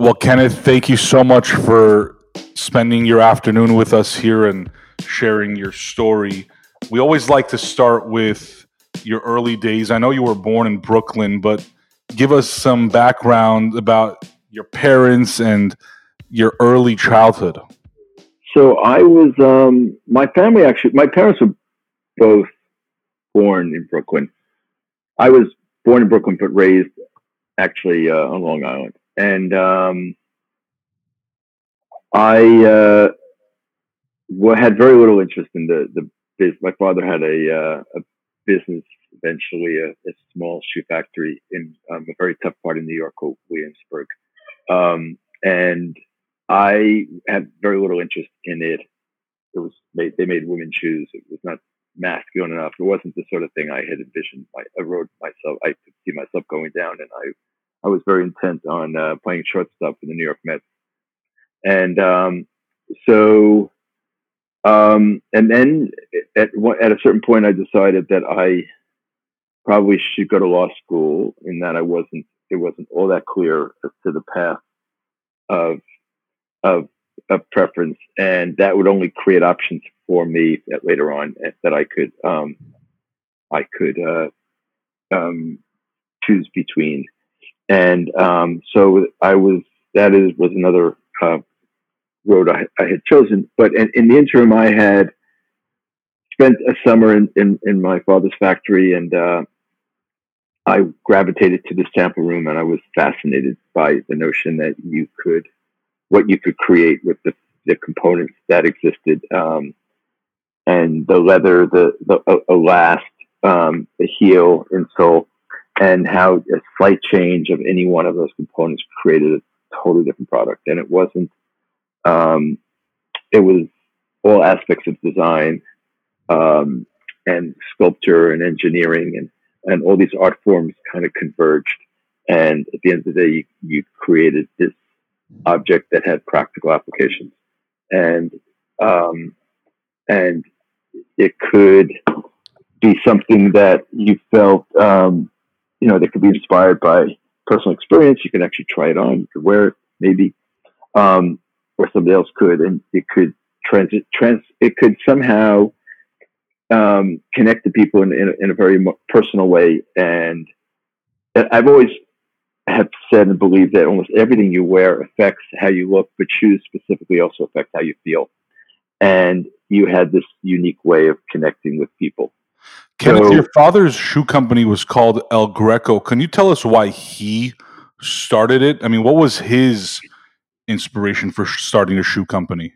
Well, Kenneth, thank you so much for spending your afternoon with us here and sharing your story. We always like to start with your early days. I know you were born in Brooklyn, but give us some background about your parents and your early childhood. So I was, um, my family actually, my parents were both born in Brooklyn. I was born in Brooklyn, but raised actually uh, on Long Island. And um, I uh, had very little interest in the the biz. My father had a uh, a business eventually, a, a, small shoe factory in um, a very tough part of New York called Williamsburg, um, and I had very little interest in it. It was made, they made women's shoes. It was not masculine enough. It wasn't the sort of thing I had envisioned. I, I wrote myself. I could see myself going down, and I I was very intent on uh, playing shortstop for the New York Mets. And um, so, um, and then at at a certain point, I decided that I probably should go to law school, in that I wasn't it wasn't all that clear as to the path of of of preference, and that would only create options for me that later on eh, that I could um, I could uh, um, choose between, and um, so I was that is was another uh, road I, I, had chosen. But in, in, the interim, I had spent a summer in, in, in my father's factory, and uh, I gravitated to the sample room, and I was fascinated by the notion that you could what you could create with the, the components that existed, um, and the leather, the the last, um, the heel, insole, and how a slight change of any one of those components created a totally different product. And it wasn't. Um, it was all aspects of design um, and sculpture and engineering and and all these art forms kind of converged. And at the end of the day, you, you created this object that had practical applications, and um, and it could be something that you felt um, you know they could be inspired by personal experience. You can actually try it on. You could wear it, maybe, um, or somebody else could, and it could transit trans. It could somehow um, connect to people in, in, a, in a very personal way. And I've always have said and believed that almost everything you wear affects how you look, but shoes specifically also affect how you feel. And you had this unique way of connecting with people. Kenneth, so, your father's shoe company was called El Greco. Can you tell us why he started it? I mean, what was his inspiration for starting a shoe company?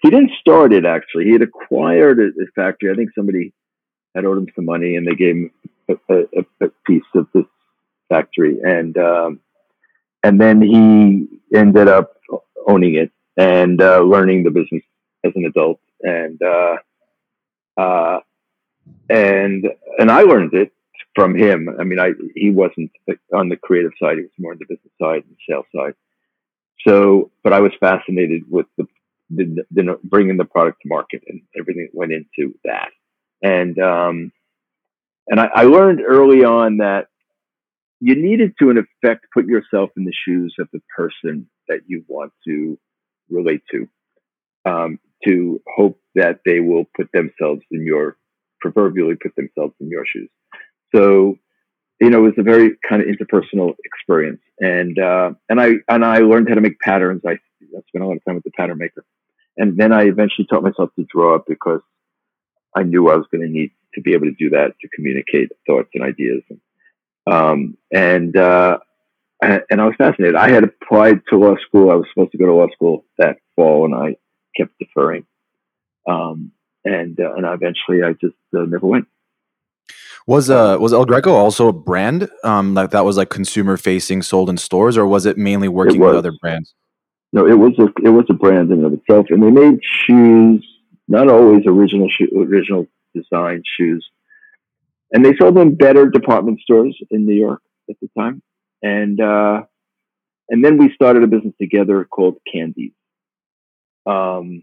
He didn't start it actually. He had acquired a, a factory. I think somebody had owed him some money, and they gave him a, a, a piece of this factory, and um, and then he ended up owning it and uh, learning the business as an adult, and uh, uh, and and I learned it from him. I mean, I he wasn't on the creative side; he was more on the business side and sales side. So, but I was fascinated with the, the, the bringing the product to market and everything that went into that. And um, and I, I learned early on that you needed to, in effect, put yourself in the shoes of the person that you want to relate to, um, to hope that they will put themselves in your, proverbially put themselves in your shoes. So, you know, it was a very kind of interpersonal experience, and uh, and I and I learned how to make patterns. I, I spent a lot of time with the pattern maker, and then I eventually taught myself to draw because I knew I was going to need to be able to do that to communicate thoughts and ideas. And, um, and uh, and I was fascinated. I had applied to law school. I was supposed to go to law school that fall, and I kept deferring. Um, and uh, and eventually, I just uh, never went. Was uh was El Greco also a brand um like that was like consumer facing, sold in stores, or was it mainly working it with other brands? No, it was a it was a brand in and of itself, and they made shoes, not always original shoe, original design shoes, and they sold them better department stores in New York at the time. And uh, and then we started a business together called Candie's. Um,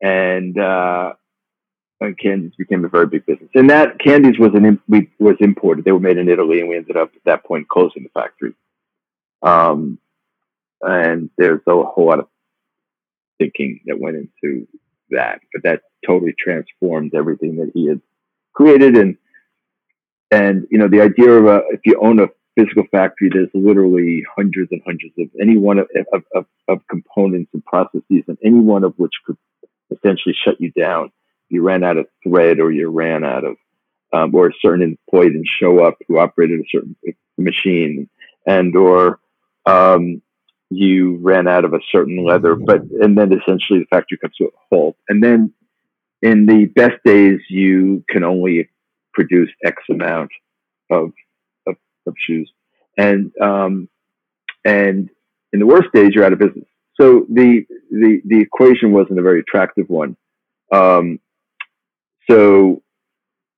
and uh, and Candie's became a very big business. And that Candie's was an we was imported. They were made in Italy, and we ended up at that point closing the factory. Um, and there's a whole lot of thinking that went into that, but that totally transformed everything that he had created. And and you know, the idea of a, if you own a physical factory, there's literally hundreds and hundreds of any one of, of, of, of components and processes, and any one of which could essentially shut you down. You ran out of thread, or you ran out of, um, or a certain employee didn't show up who operated a certain machine, and or um, you ran out of a certain leather, but and then essentially the factory comes to a halt. And then in the best days, you can only produce X amount of of, of shoes, and um, and in the worst days, you're out of business. So the the the equation wasn't a very attractive one. Um, so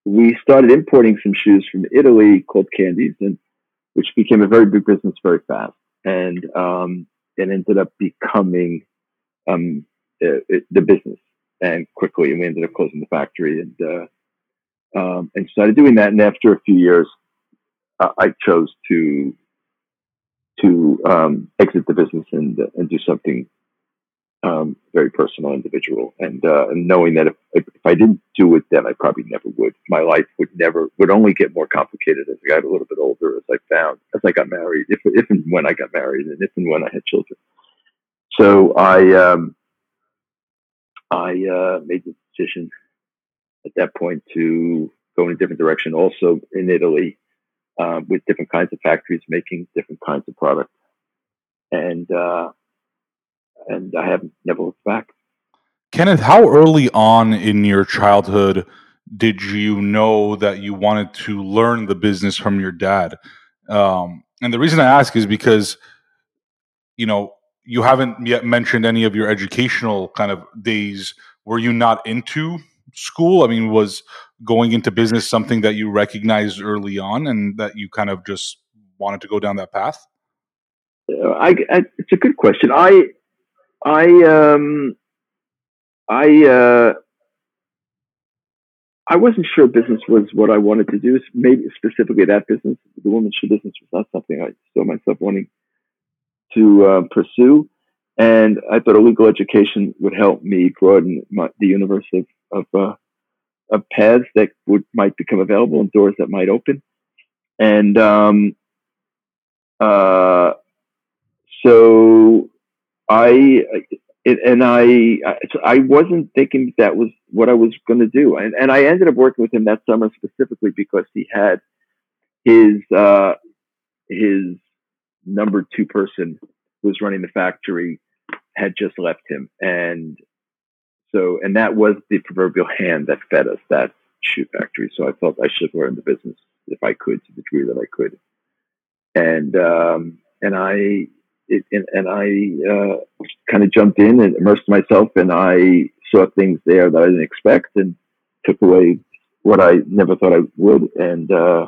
we started importing some shoes from Italy called Candie's, and which became a very big business very fast and um, it ended up becoming um, it, it, the business and quickly and we ended up closing the factory and uh, um, and started doing that and after a few years uh, I chose to to um, exit the business and and do something um, very personal, individual, and, uh, knowing that if, if I didn't do it then, I probably never would. My life would never would only get more complicated as I got a little bit older, as I found as I got married, if if and when I got married, and if and when I had children. So I um, I uh, made the decision at that point to go in a different direction. Also in Italy, uh, with different kinds of factories making different kinds of products, and uh, and I have never looked back. Kenneth, how early on in your childhood did you know that you wanted to learn the business from your dad? Um, and the reason I ask is because, you know, you haven't yet mentioned any of your educational kind of days. Were you not into school? I mean, was going into business something that you recognized early on and that you kind of just wanted to go down that path? I, I, it's a good question. I I um I uh I wasn't sure business was what I wanted to do. Maybe specifically that business, the women's shoe business, was not something I saw myself wanting to uh, pursue. And I thought a legal education would help me broaden my, the universe of of, uh, of paths that would might become available and doors that might open. And um, uh, so I and I I wasn't thinking that was what I was going to do, and and I ended up working with him that summer specifically because he had his uh, his number two person was running the factory had just left him, and so and that was the proverbial hand that fed us that shoe factory. So I felt I should learn the business if I could to the degree that I could, and um, and I it, and, and, I uh, kind of jumped in and immersed myself, and I saw things there that I didn't expect, and took away what I never thought I would, and uh,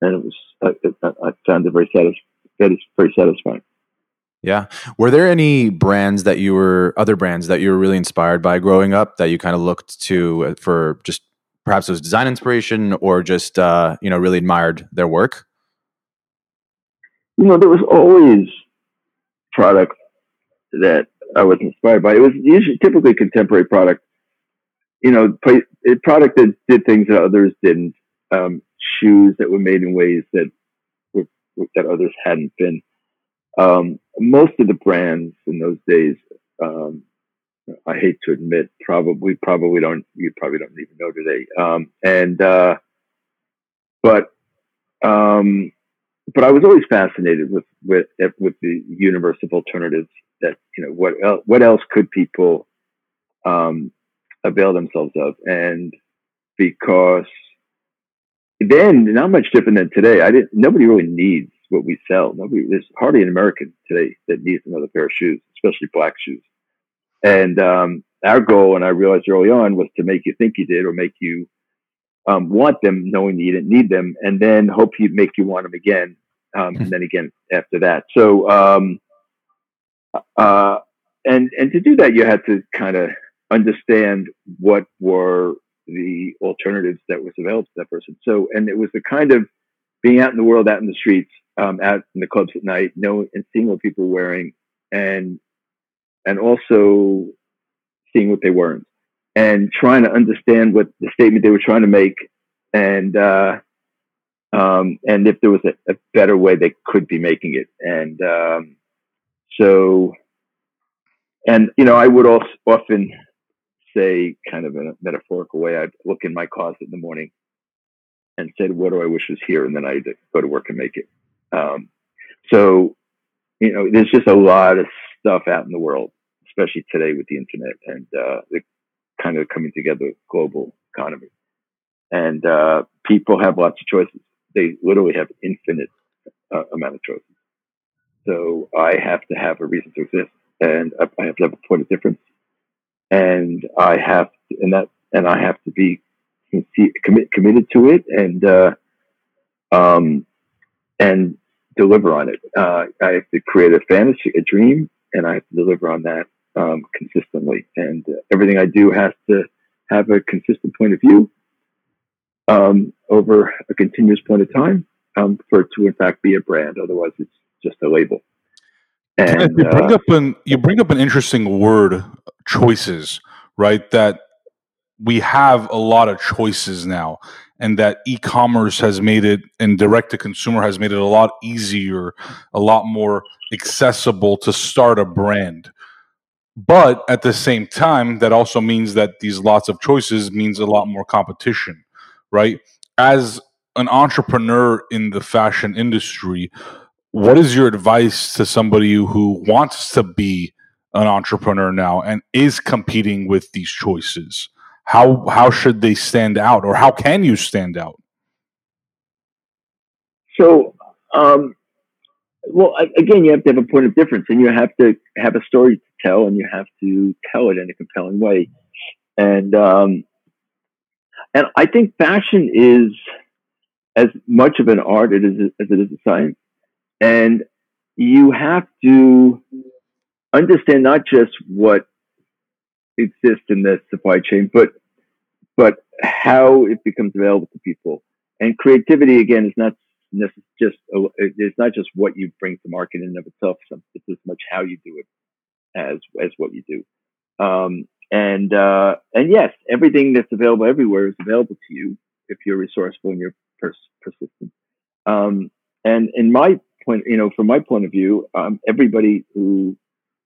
and it was I, I found it very satisfying. Very satisfying. Yeah. Were there any brands that you were other brands that you were really inspired by growing up that you kind of looked to uh, for just perhaps it was design inspiration or just uh, you know really admired their work? You know, there was always product that I was inspired by. It was usually typically contemporary product. You know, a product that did things that others didn't. Um, shoes that were made in ways that were, that others hadn't been. Um, most of the brands in those days, um, I hate to admit, probably probably don't you probably don't even know today. Um, and uh, but um, but I was always fascinated with with with the universe of alternatives. That you know what else, what else could people um, avail themselves of, and because then not much different than today. I didn't. Nobody really needs what we sell. Nobody. There's hardly an American today that needs another pair of shoes, especially black shoes. And um, our goal, and I realized early on, was to make you think you did, or make you um, want them knowing that you didn't need them, and then hope you make you want them again, um, and then again after that. So, um, uh, and and to do that, you had to kind of understand what were the alternatives that was available to that person. So, and it was the kind of being out in the world, out in the streets, um, out in the clubs at night, knowing and seeing what people were wearing, and and also seeing what they weren't and trying to understand what the statement they were trying to make and uh, um, and if there was a, a, better way they could be making it and um, so and you know I would also often say kind of in a metaphorical way I'd look in my closet in the morning and said what do I wish was here? and then I'd go to work and make it um, so you know there's just a lot of stuff out in the world especially today with the internet and uh, the kind of coming together global economy. And uh, people have lots of choices. They literally have infinite uh, amount of choices. So I have to have a reason to exist, and I have to have a point of difference, and I have to, and that and I have to be commit, committed to it, and uh, um, and deliver on it. Uh, I have to create a fantasy, a dream, and I have to deliver on that um, consistently. And uh, everything I do has to have a consistent point of view um, over a continuous point of time um, for it to, in fact, be a brand. Otherwise, it's just a label. And, you bring uh, up an you bring up an interesting word, choices, right? That we have a lot of choices now, and that e-commerce has made it and direct to consumer has made it a lot easier, a lot more accessible to start a brand. But at the same time, that also means that these lots of choices means a lot more competition, right? As an entrepreneur in the fashion industry, what is your advice to somebody who wants to be an entrepreneur now and is competing with these choices? How how should they stand out, or how can you stand out? So, um, well, again, you have to have a point of difference, and you have to have a story to tell, and you have to tell it in a compelling way. And um, and I think fashion is as much of an art as it is a science, and you have to understand not just what exists in the supply chain, but but how it becomes available to people. And creativity again is not just it's not just what you bring to market in and of itself. It's as much how you do it as as what you do. Um, and uh, and yes, everything that's available everywhere is available to you if you're resourceful and you're pers- persistent. Um, and in my point, you know, from my point of view, um, everybody who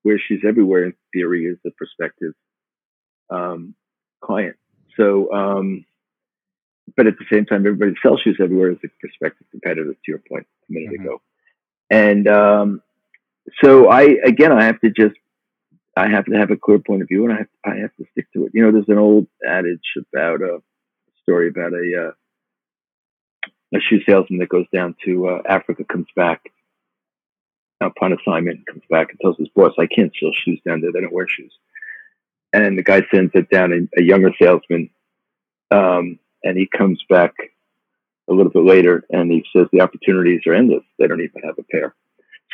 where she's everywhere in theory is a prospective um, client. So, um, but at the same time, everybody sells shoes everywhere is a prospective competitor. To your point a minute mm-hmm. ago, and um, so I again, I have to just I have to have a clear point of view, and I have, I have to stick to it. You know, there's an old adage about a story about a uh, a shoe salesman that goes down to uh, Africa, comes back upon assignment, comes back and tells his boss, "I can't sell shoes down there. They don't wear shoes." And the guy sends it down a, younger salesman, um, and he comes back a little bit later, and he says the opportunities are endless. They don't even have a pair.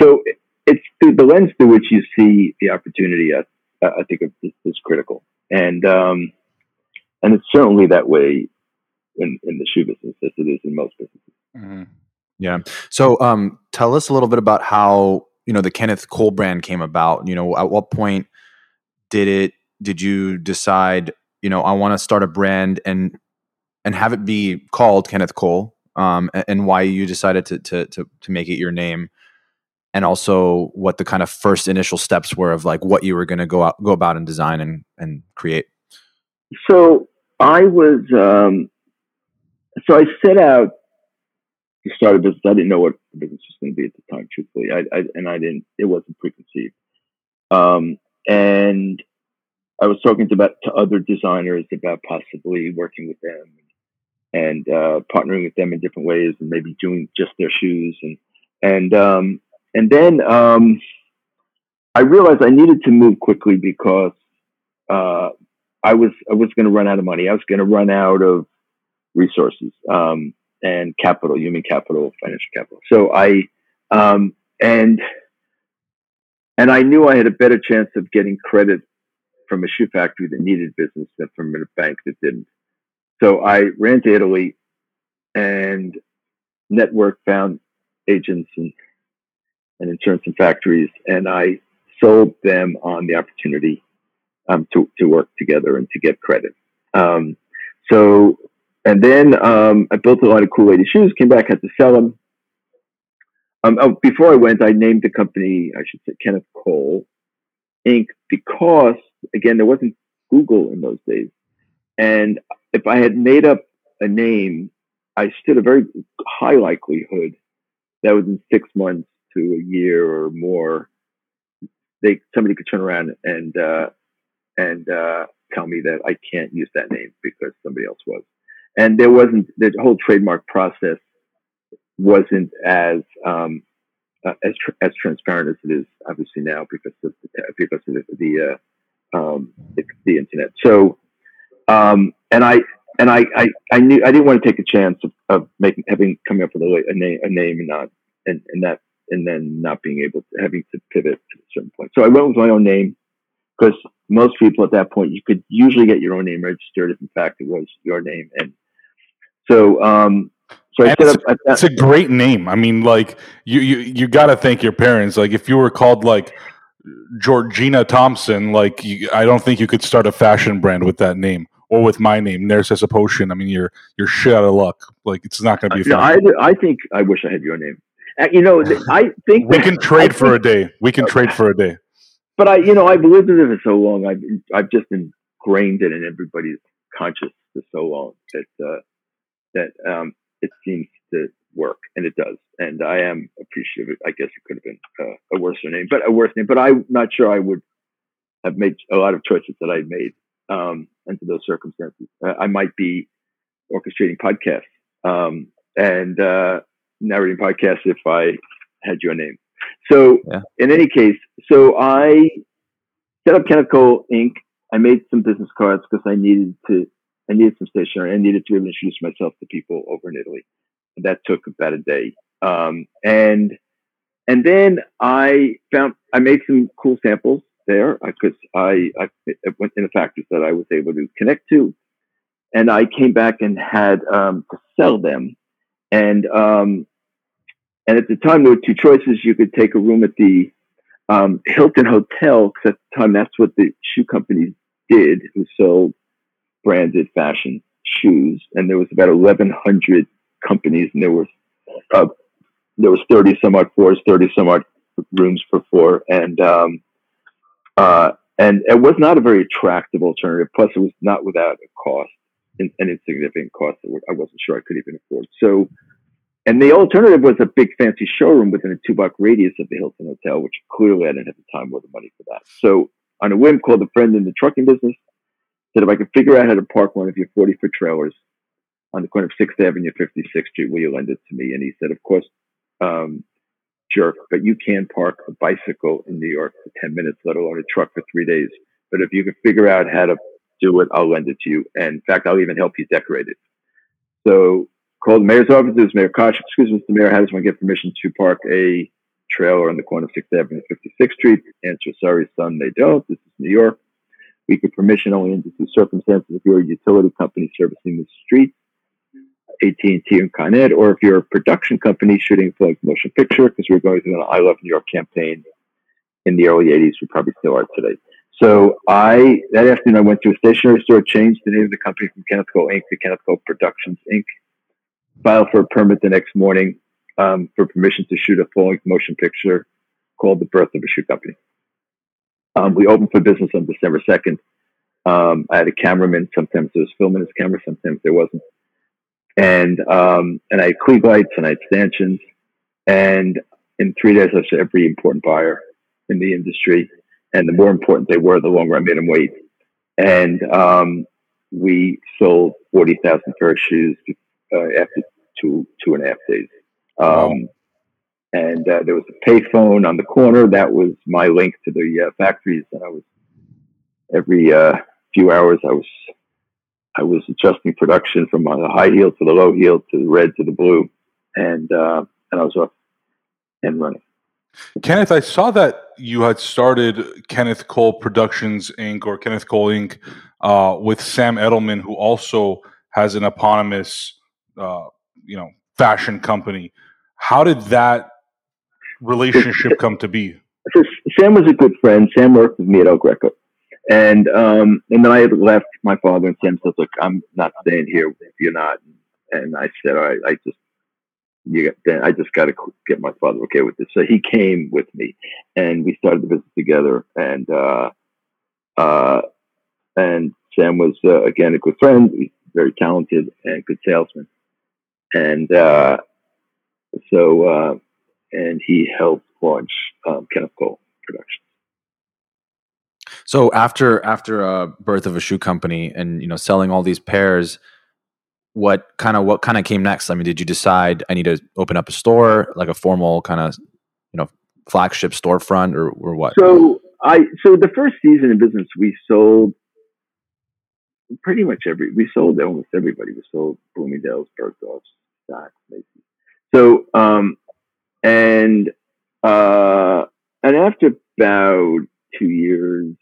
So it's through the lens through which you see the opportunity. I, I think is, is critical, and um, and it's certainly that way in, in the shoe business as it is in most businesses. Mm-hmm. Yeah. So, um, tell us a little bit about how you know the Kenneth Cole brand came about. You know, at what point did it? Did you decide? You know, I want to start a brand and and have it be called Kenneth Cole. Um, and, and why you decided to, to to to make it your name and also what the kind of first initial steps were of like what you were going to go out go about and design and and create so i was um so i set out to start a business i didn't know what the business was going to be at the time truthfully I, I and i didn't it wasn't preconceived um and i was talking to about to other designers about possibly working with them and uh, partnering with them in different ways and maybe doing just their shoes and and um, and then um, I realized I needed to move quickly because uh, I was I was going to run out of money. I was going to run out of resources um, and capital, human capital, financial capital. So I um, and and I knew I had a better chance of getting credit from a shoe factory that needed business than from a bank that didn't. So I ran to Italy and network found agents and and insurance and factories. And I sold them on the opportunity um, to, to work together and to get credit. Um, so, and then um, I built a lot of cool lady shoes, came back, had to sell them. Um, oh, before I went, I named the company, I should say Kenneth Cole Inc., because, again, there wasn't Google in those days. And if I had made up a name, I stood a very high likelihood that within six months to a year or more, they somebody could turn around and uh, and uh, tell me that I can't use that name because somebody else was. And there wasn't the whole trademark process wasn't as um, uh, as tr- as transparent as it is obviously now because of the, because of the the, uh, um, the, the internet. So um, and I and I, I, I knew I didn't want to take a chance of, of making having coming up with a, a name a name and not and, and that and then not being able to having to pivot to a certain point. So I went with my own name because most people at that point you could usually get your own name registered if in fact it was your name. And so um so I set up, it's a great name. I mean, like you you you got to thank your parents. Like if you were called like Georgina Thompson, like you, I don't think you could start a fashion brand with that name or with my name, Nerses Potion. I mean, you're you're shit out of luck. Like it's not going to be. No, I, I think I wish I had your name. Uh, you know, I think we can trade for a day. We can trade for a day. But I, you know, I've lived with it for so long. I've I've just ingrained it in everybody's conscious for so long that uh, that um, it seems to work, and it does. And I am appreciative. I guess it could have been uh, a worse name, but a worse name. But I'm not sure I would have made a lot of choices that I made um, under those circumstances. Uh, I might be orchestrating podcasts um, and uh, narrating podcasts if I had your name. So, yeah. in any case, so I set up Kenneth Cole Inc. I made some business cards because I needed to. I needed some stationery. I needed to introduce myself to people over in Italy. That took about a day. Um, and and then I found I made some cool samples there because I, I, I, went in the factories that I was able to connect to, and I came back and had um, to sell them, and um, and at the time there were two choices: you could take a room at the um, Hilton Hotel because at the time that's what the shoe companies did, who sold branded fashion shoes, and there was about eleven hundred companies, and there was uh, there was thirty some odd floors, thirty some odd rooms per floor, and um, uh, and it was not a very attractive alternative. Plus, it was not without a cost, an insignificant cost that I wasn't sure I could even afford. So, and the alternative was a big fancy showroom within a two block radius of the Hilton Hotel, which clearly I didn't have the time or the money for that. So, on a whim, called a friend in the trucking business, said if I could figure out how to park one of your 40 foot trailers on the corner of 6th Avenue, 56th Street, will you lend it to me? And he said, of course, um, jerk, but you can park a bicycle in New York for 10 minutes, let alone a truck for three days. But if you can figure out how to do it, I'll lend it to you. And in fact, I'll even help you decorate it. So called the mayor's office. This Mayor Koch. Excuse me, Mr. Mayor, how does one get permission to park a trailer on the corner of 6th Avenue and 56th Street? Answer, sorry, son, they don't. This is New York. We give permission only under two circumstances if you're a utility company servicing the street AT&T and Con Ed, or if you're a production company shooting for like motion picture, because we are going through an I Love New York campaign in the early 80s, we probably still are today. So I, that afternoon, I went to a stationery store, changed the name of the company from Kenneth Cole Inc. to Kenneth Cole Productions Inc. Filed for a permit the next morning um, for permission to shoot a full length motion picture called The Birth of a Shoe Company. Um, we opened for business on December 2nd. Um, I had a cameraman. Sometimes there was film in his camera, sometimes there wasn't and um, and I had Klieg lights and I had stanchions, and in three days I saw every important buyer in the industry, and the more important they were, the longer I made them wait, and um, we sold forty thousand pair of shoes uh, after two two and a half days. Um, wow. And uh, there was a payphone on the corner. That was my link to the uh, factories, and I was every uh, few hours I was I was adjusting production from the high heel to the low heel to the red to the blue, and uh, and I was off and running. Kenneth, I saw that you had started Kenneth Cole Productions Inc. or Kenneth Cole Inc. Uh, with Sam Edelman, who also has an eponymous, uh, you know, fashion company. How did that relationship come to be? Sam was a good friend. Sam worked with me at El Greco. And um, and then I left my father, and Sam says, "Look, I'm not staying here if you're not." And I said, "All right, I just you got, I just got to get my father okay with this." So he came with me, and we started the business together. And uh, uh, and Sam was uh, again a good friend, very talented and good salesman, and uh, so uh, and he helped launch um, Kenneth Cole Productions. So after after a birth of a shoe company and you know selling all these pairs, what kind of what kind of came next? I mean, did you decide I need to open up a store, like a formal kind of you know flagship storefront, or or what? So I so the first season in business we sold pretty much every we sold almost everybody. We sold Bloomingdale's, Bergdorf's, Saks, Macy's. So um and uh and after about two years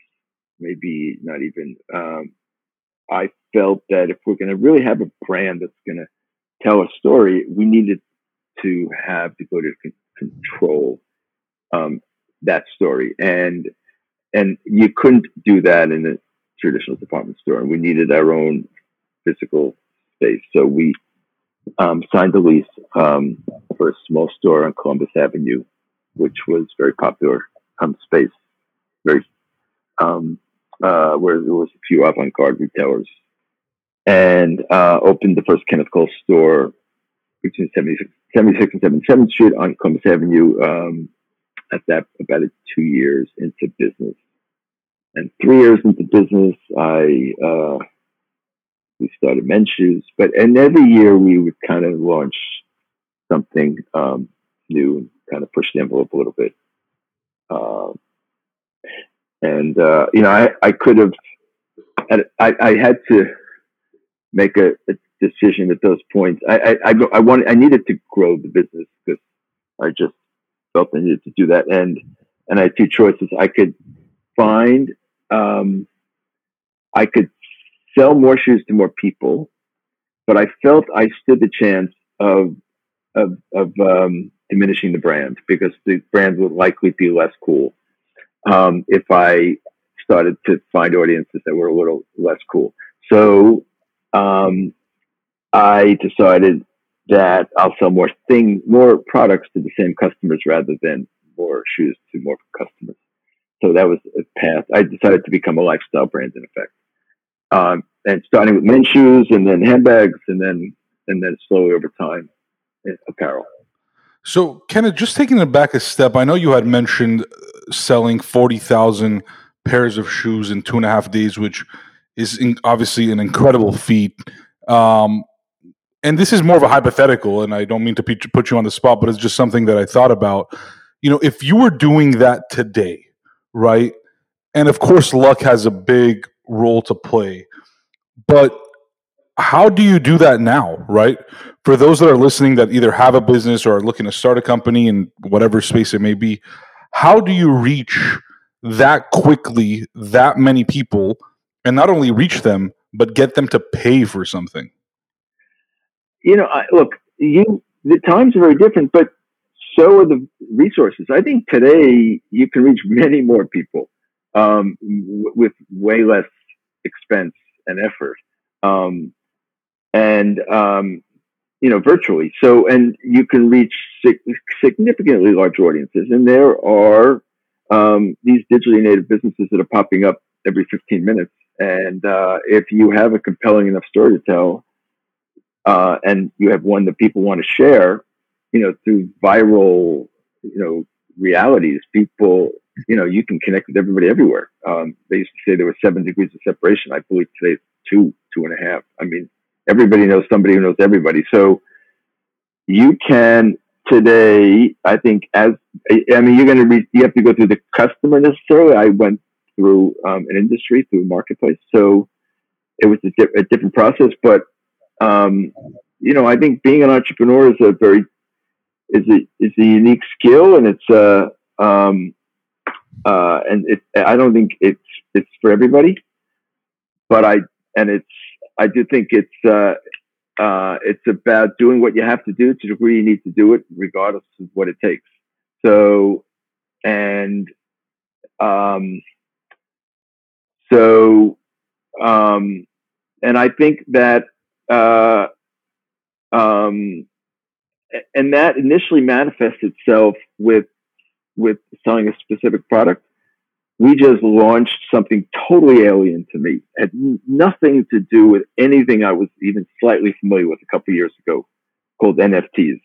maybe not even. Um, I felt that if we're going to really have a brand that's going to tell a story, we needed to have the ability to control um, that story, and and you couldn't do that in a traditional department store. And we needed our own physical space, so we um, signed a lease um, for a small store on Columbus Avenue, which was very popular um, space, very um, uh, where there was a few avant-garde retailers, and uh, opened the first Kenneth Cole store between 76, 76 and 77th Street on Columbus Avenue. Um, at that, about two years into business, and three years into business, I uh, we started men's shoes. But and every year we would kind of launch something um, new kind of push the envelope a little bit. Uh, and uh, you know, I, I could have, I, I had to make a, a decision at those points. I, I, I, I wanted, I needed to grow the business because I just felt I needed to do that. And, and I had two choices. I could find, um, I could sell more shoes to more people, but I felt I stood the chance of, of, of, um, diminishing the brand because the brand would likely be less cool um, if I started to find audiences that were a little less cool. So um, I decided that I'll sell more thing, more products to the same customers rather than more shoes to more customers. So that was a path. I decided to become a lifestyle brand in effect, um, and starting with men's shoes, and then handbags, and then and then slowly over time, apparel. So, Kenneth, just taking it back a step, I know you had mentioned selling 40,000 pairs of shoes in two and a half days, which is in, obviously an incredible feat. Um, and this is more of a hypothetical, and I don't mean to put you on the spot, but it's just something that I thought about. You know, if you were doing that today, right? And of course, luck has a big role to play, but how do you do that now, right? For those that are listening that either have a business or are looking to start a company in whatever space it may be, how do you reach that quickly that many people and not only reach them but get them to pay for something? You know I, look you the times are very different but so are the resources. I think today you can reach many more people um, w- with way less expense and effort. Um, and um, you know, virtually. So, and you can reach significantly large audiences. And there are um, these digitally native businesses that are popping up every 15 minutes. And uh, if you have a compelling enough story to tell, uh, and you have one that people want to share, you know, through viral, you know, realities, people, you know, you can connect with everybody everywhere. Um, they used to say there were seven degrees of separation. I believe today it's two, two and a half. I mean, everybody knows somebody who knows everybody. So you can today, I think, as I mean, you're going to re, you have to go through the customer necessarily. I went through um, an industry, through a marketplace, so it was a, di- a different process. But um, you know, I think being an entrepreneur is a very is a is a unique skill, and it's a uh, um, uh, and it, I don't think it's it's for everybody, but I and it's I do think it's uh, uh, it's about doing what you have to do to the degree you need to do it, regardless of what it takes. So, and Um, so, um, and I think that, uh, um, and that initially manifests itself with with selling a specific product. We just launched something totally alien to me. It had nothing to do with anything I was even slightly familiar with a couple years ago, called NFTs.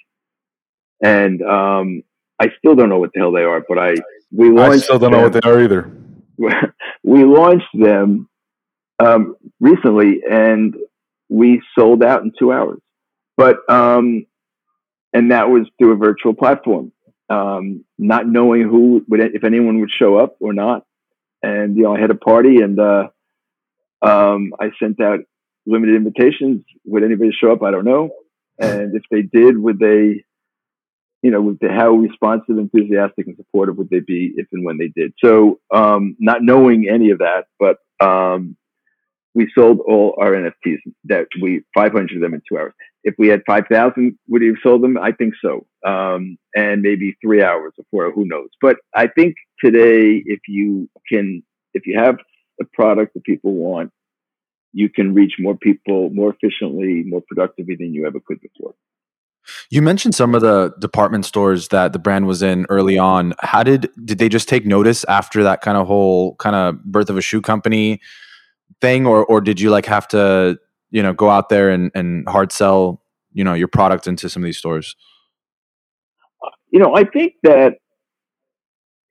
And um, I still don't know what the hell they are, but I we launched. I still don't them. know what they are either. we launched them um, recently, and we sold out in two hours. But um, and that was through a virtual platform, um, not knowing who would if anyone would show up or not. And you know, I had a party, and uh, um, I sent out limited invitations. Would anybody show up? I don't know. And if they did, would they you know, with the, how responsive, enthusiastic, and supportive would they be if and when they did? So, um, not knowing any of that, but um, we sold all our NFTs. That we 500 of them in two hours. If we had 5,000, would you have sold them? I think so, um, and maybe three hours or four. Who knows? But I think today, if you can, if you have a product that people want, you can reach more people more efficiently, more productively than you ever could before. You mentioned some of the department stores that the brand was in early on. How did did they just take notice after that kind of whole kind of birth of a shoe company thing, or or did you like have to you know go out there and, and hard sell you know your product into some of these stores? You know, I think that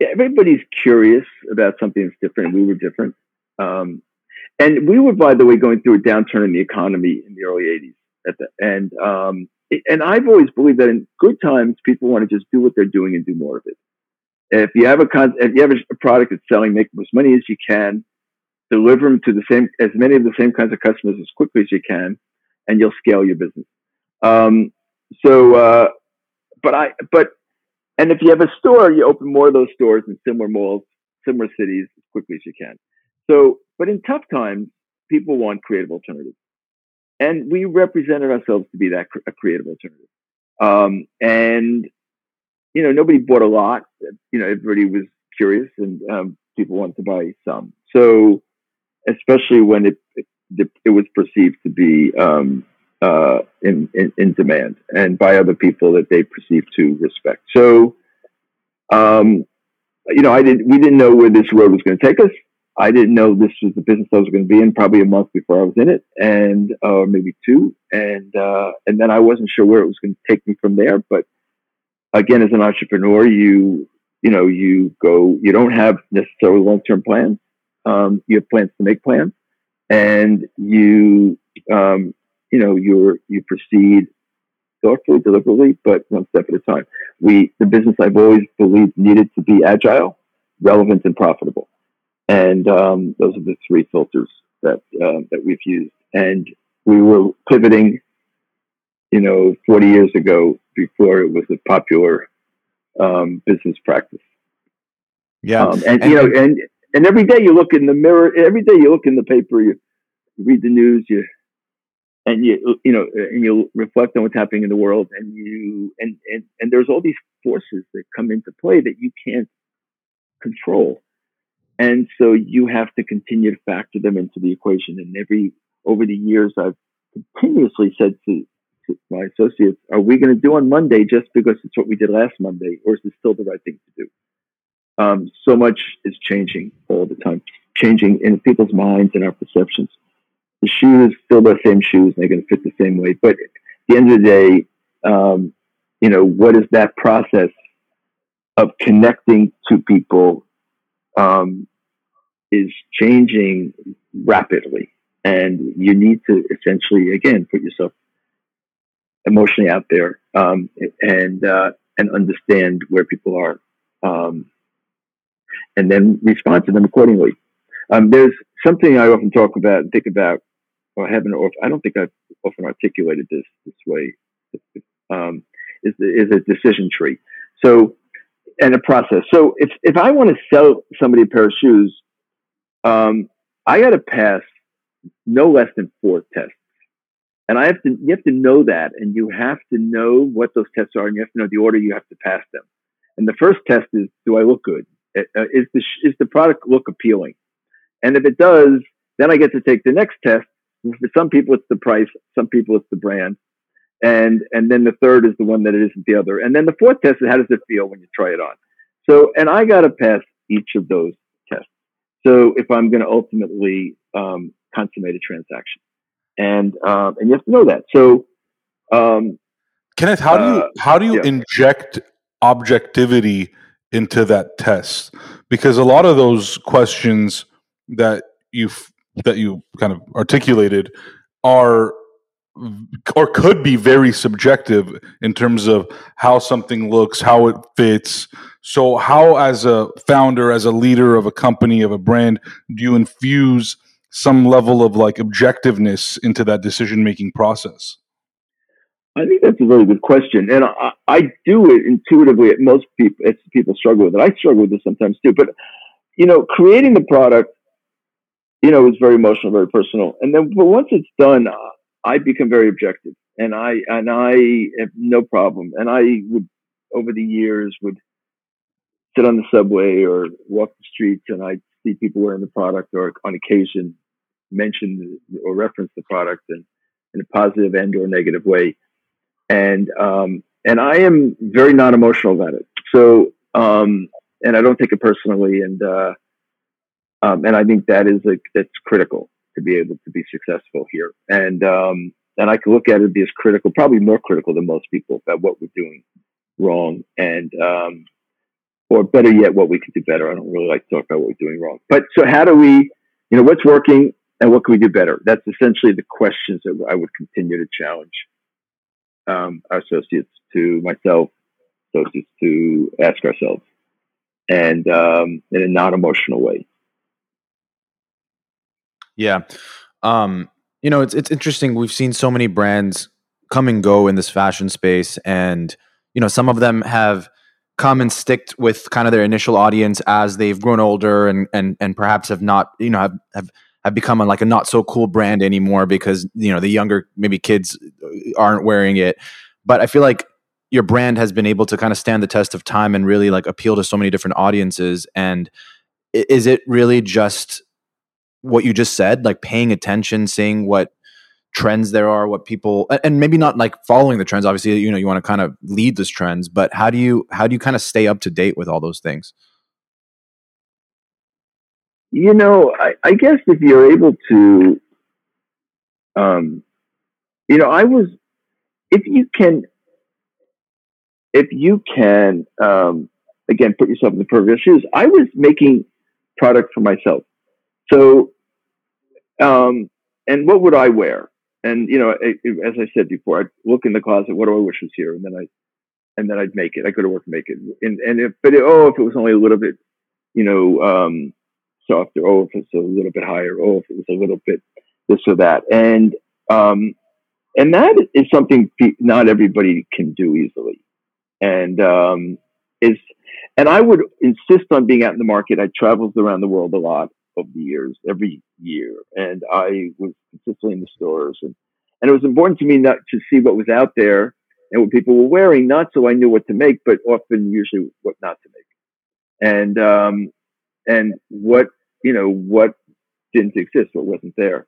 everybody's curious about something that's different. We were different, um, and we were, by the way, going through a downturn in the economy in the early '80s. At the, and um, and I've always believed that in good times, people want to just do what they're doing and do more of it. If you have a con- if you have a product that's selling, make as much money as you can, deliver them to the same as many of the same kinds of customers as quickly as you can, and you'll scale your business. Um, so, uh, but I but and if you have a store, you open more of those stores in similar malls, similar cities as quickly as you can. So, but in tough times, people want creative alternatives and we represented ourselves to be that a creative alternative. Um, and you know, nobody bought a lot. You know, everybody was curious, and um, people wanted to buy some. So, especially when it it, it was perceived to be um, uh, in, in, in demand and by other people that they perceived to respect. So, um, you know, I didn't We didn't know where this road was going to take us. I didn't know this was the business I was going to be in probably a month before I was in it, and uh, maybe two, and uh, and then I wasn't sure where it was going to take me from there. But again, as an entrepreneur, you you know you go you don't have necessarily long term plans. Um, you have plans to make plans, and you um, you know you you proceed thoughtfully, deliberately, but one step at a time. We the business I've always believed needed to be agile, relevant, and profitable and um, those are the three filters that uh, that we've used. And we were pivoting, you know, 40 years ago before it was a popular um, business practice. Yeah, um, and, and, you know, and and every day you look in the mirror, every day you look in the paper, you read the news, you and you you know and you reflect on what's happening in the world and you and and, and there's all these forces that come into play that you can't control and so you have to continue to factor them into the equation. And every over the years, I've continuously said to, to my associates, "Are we going to do on Monday just because it's what we did last Monday, or is it still the right thing to do?" Um, so much is changing all the time, changing in people's minds and our perceptions. The shoes still the same shoes, they're going to fit the same way. But at the end of the day, um, you know, what is that process of connecting to people um, is changing rapidly, and you need to essentially again put yourself emotionally out there um, and uh, and understand where people are, um, and then respond to them accordingly. Um, there's something I often talk about and think about, or haven't, or I don't think I've often articulated this this way. Um, is is a decision tree. So and a process. So if if I want to sell somebody a pair of shoes, um, I got to pass no less than four tests, and I have to you have to know that, and you have to know what those tests are, and you have to know the order you have to pass them. And the first test is, do I look good? Uh, is the is the product look appealing? And if it does, then I get to take the next test. For some people, it's the price. Some people, it's the brand. And and then the third is the one that it isn't the other. And then the fourth test is how does it feel when you try it on? So, and I got to pass each of those tests. So if I'm going to ultimately um, consummate a transaction, and um, and you have to know that. So, um, Kenneth, how do you uh, how do you yeah. inject objectivity into that test? Because a lot of those questions that you that you kind of articulated are or could be very subjective in terms of how something looks, how it fits. So, how, as a founder, as a leader of a company, of a brand, do you infuse some level of like objectiveness into that decision making process? I think that's a very good question, and I, I do it intuitively. Most people, it's people struggle with it. I struggle with it sometimes too. But you know, creating the product, you know, is very emotional, very personal. And then, but once it's done, uh, I become very objective, and I and I have no problem. And I would, over the years, would sit on the subway or walk the streets, and I'd see people wearing the product, or on occasion mention or reference the product in, in a positive and or negative way. And um, and I am very non emotional about it. So um, and I don't take it personally, and uh, um, and I think that is like that's critical to be able to be successful here. And um, and I can look at it as critical, probably more critical than most people about what we're doing wrong, and um, or better yet, what we could do better. I don't really like to talk about what we're doing wrong. But so how do we, you know, what's working and what can we do better? That's essentially the questions that I would continue to challenge um, our associates to myself, associates to ask ourselves, and um, in a non-emotional way. Yeah. Um, you know, it's it's interesting. We've seen so many brands come and go in this fashion space, and you know, some of them have come and sticked with kind of their initial audience as they've grown older and and and perhaps have not, you know, have have have become a, like a not so cool brand anymore because you know the younger maybe kids aren't wearing it. But I feel like your brand has been able to kind of stand the test of time and really like appeal to so many different audiences. And is it really just what you just said, like paying attention, seeing what trends there are, what people, and maybe not like following the trends. Obviously, you know, you want to kind of lead those trends, but how do you how do you kind of stay up to date with all those things? You know, I, I guess if you're able to, um, you know, I was, if you can, if you can, um, again, put yourself in the previous shoes. I was making product for myself. So um, and what would I wear? And you know, it, it, as I said before, I'd look in the closet. What do I wish was here? And then I, and then I'd make it. I could have worked make it. And and if, but it, oh, if it was only a little bit, you know, um, softer. Oh, if it's a little bit higher. Oh, if it was a little bit this or that. And um, and that is something not everybody can do easily. And um, is and I would insist on being out in the market. I traveled around the world a lot over the years, every year, and I was consistently in the stores, and and it was important to me not to see what was out there and what people were wearing, not so I knew what to make, but often usually what not to make, and um, and what you know what didn't exist, what wasn't there.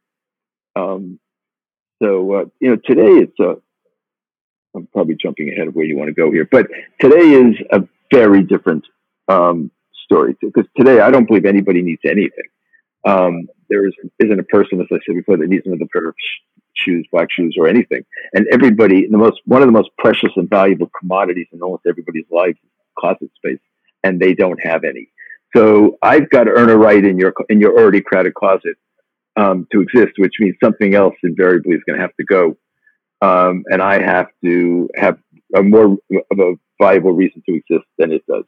Um, so uh, you know, today it's a. I'm probably jumping ahead of where you want to go here, but today is a very different um, story because today I don't believe anybody needs anything. Um, there is, isn't a person, as I said before, that needs another pair of shoes, black shoes, or anything. And everybody, the most one of the most precious and valuable commodities in almost everybody's life is closet space, and they don't have any. So I've got to earn a right in your in your already crowded closet um, to exist, which means something else invariably is going to have to go, um, and I have to have a more of a viable reason to exist than it does.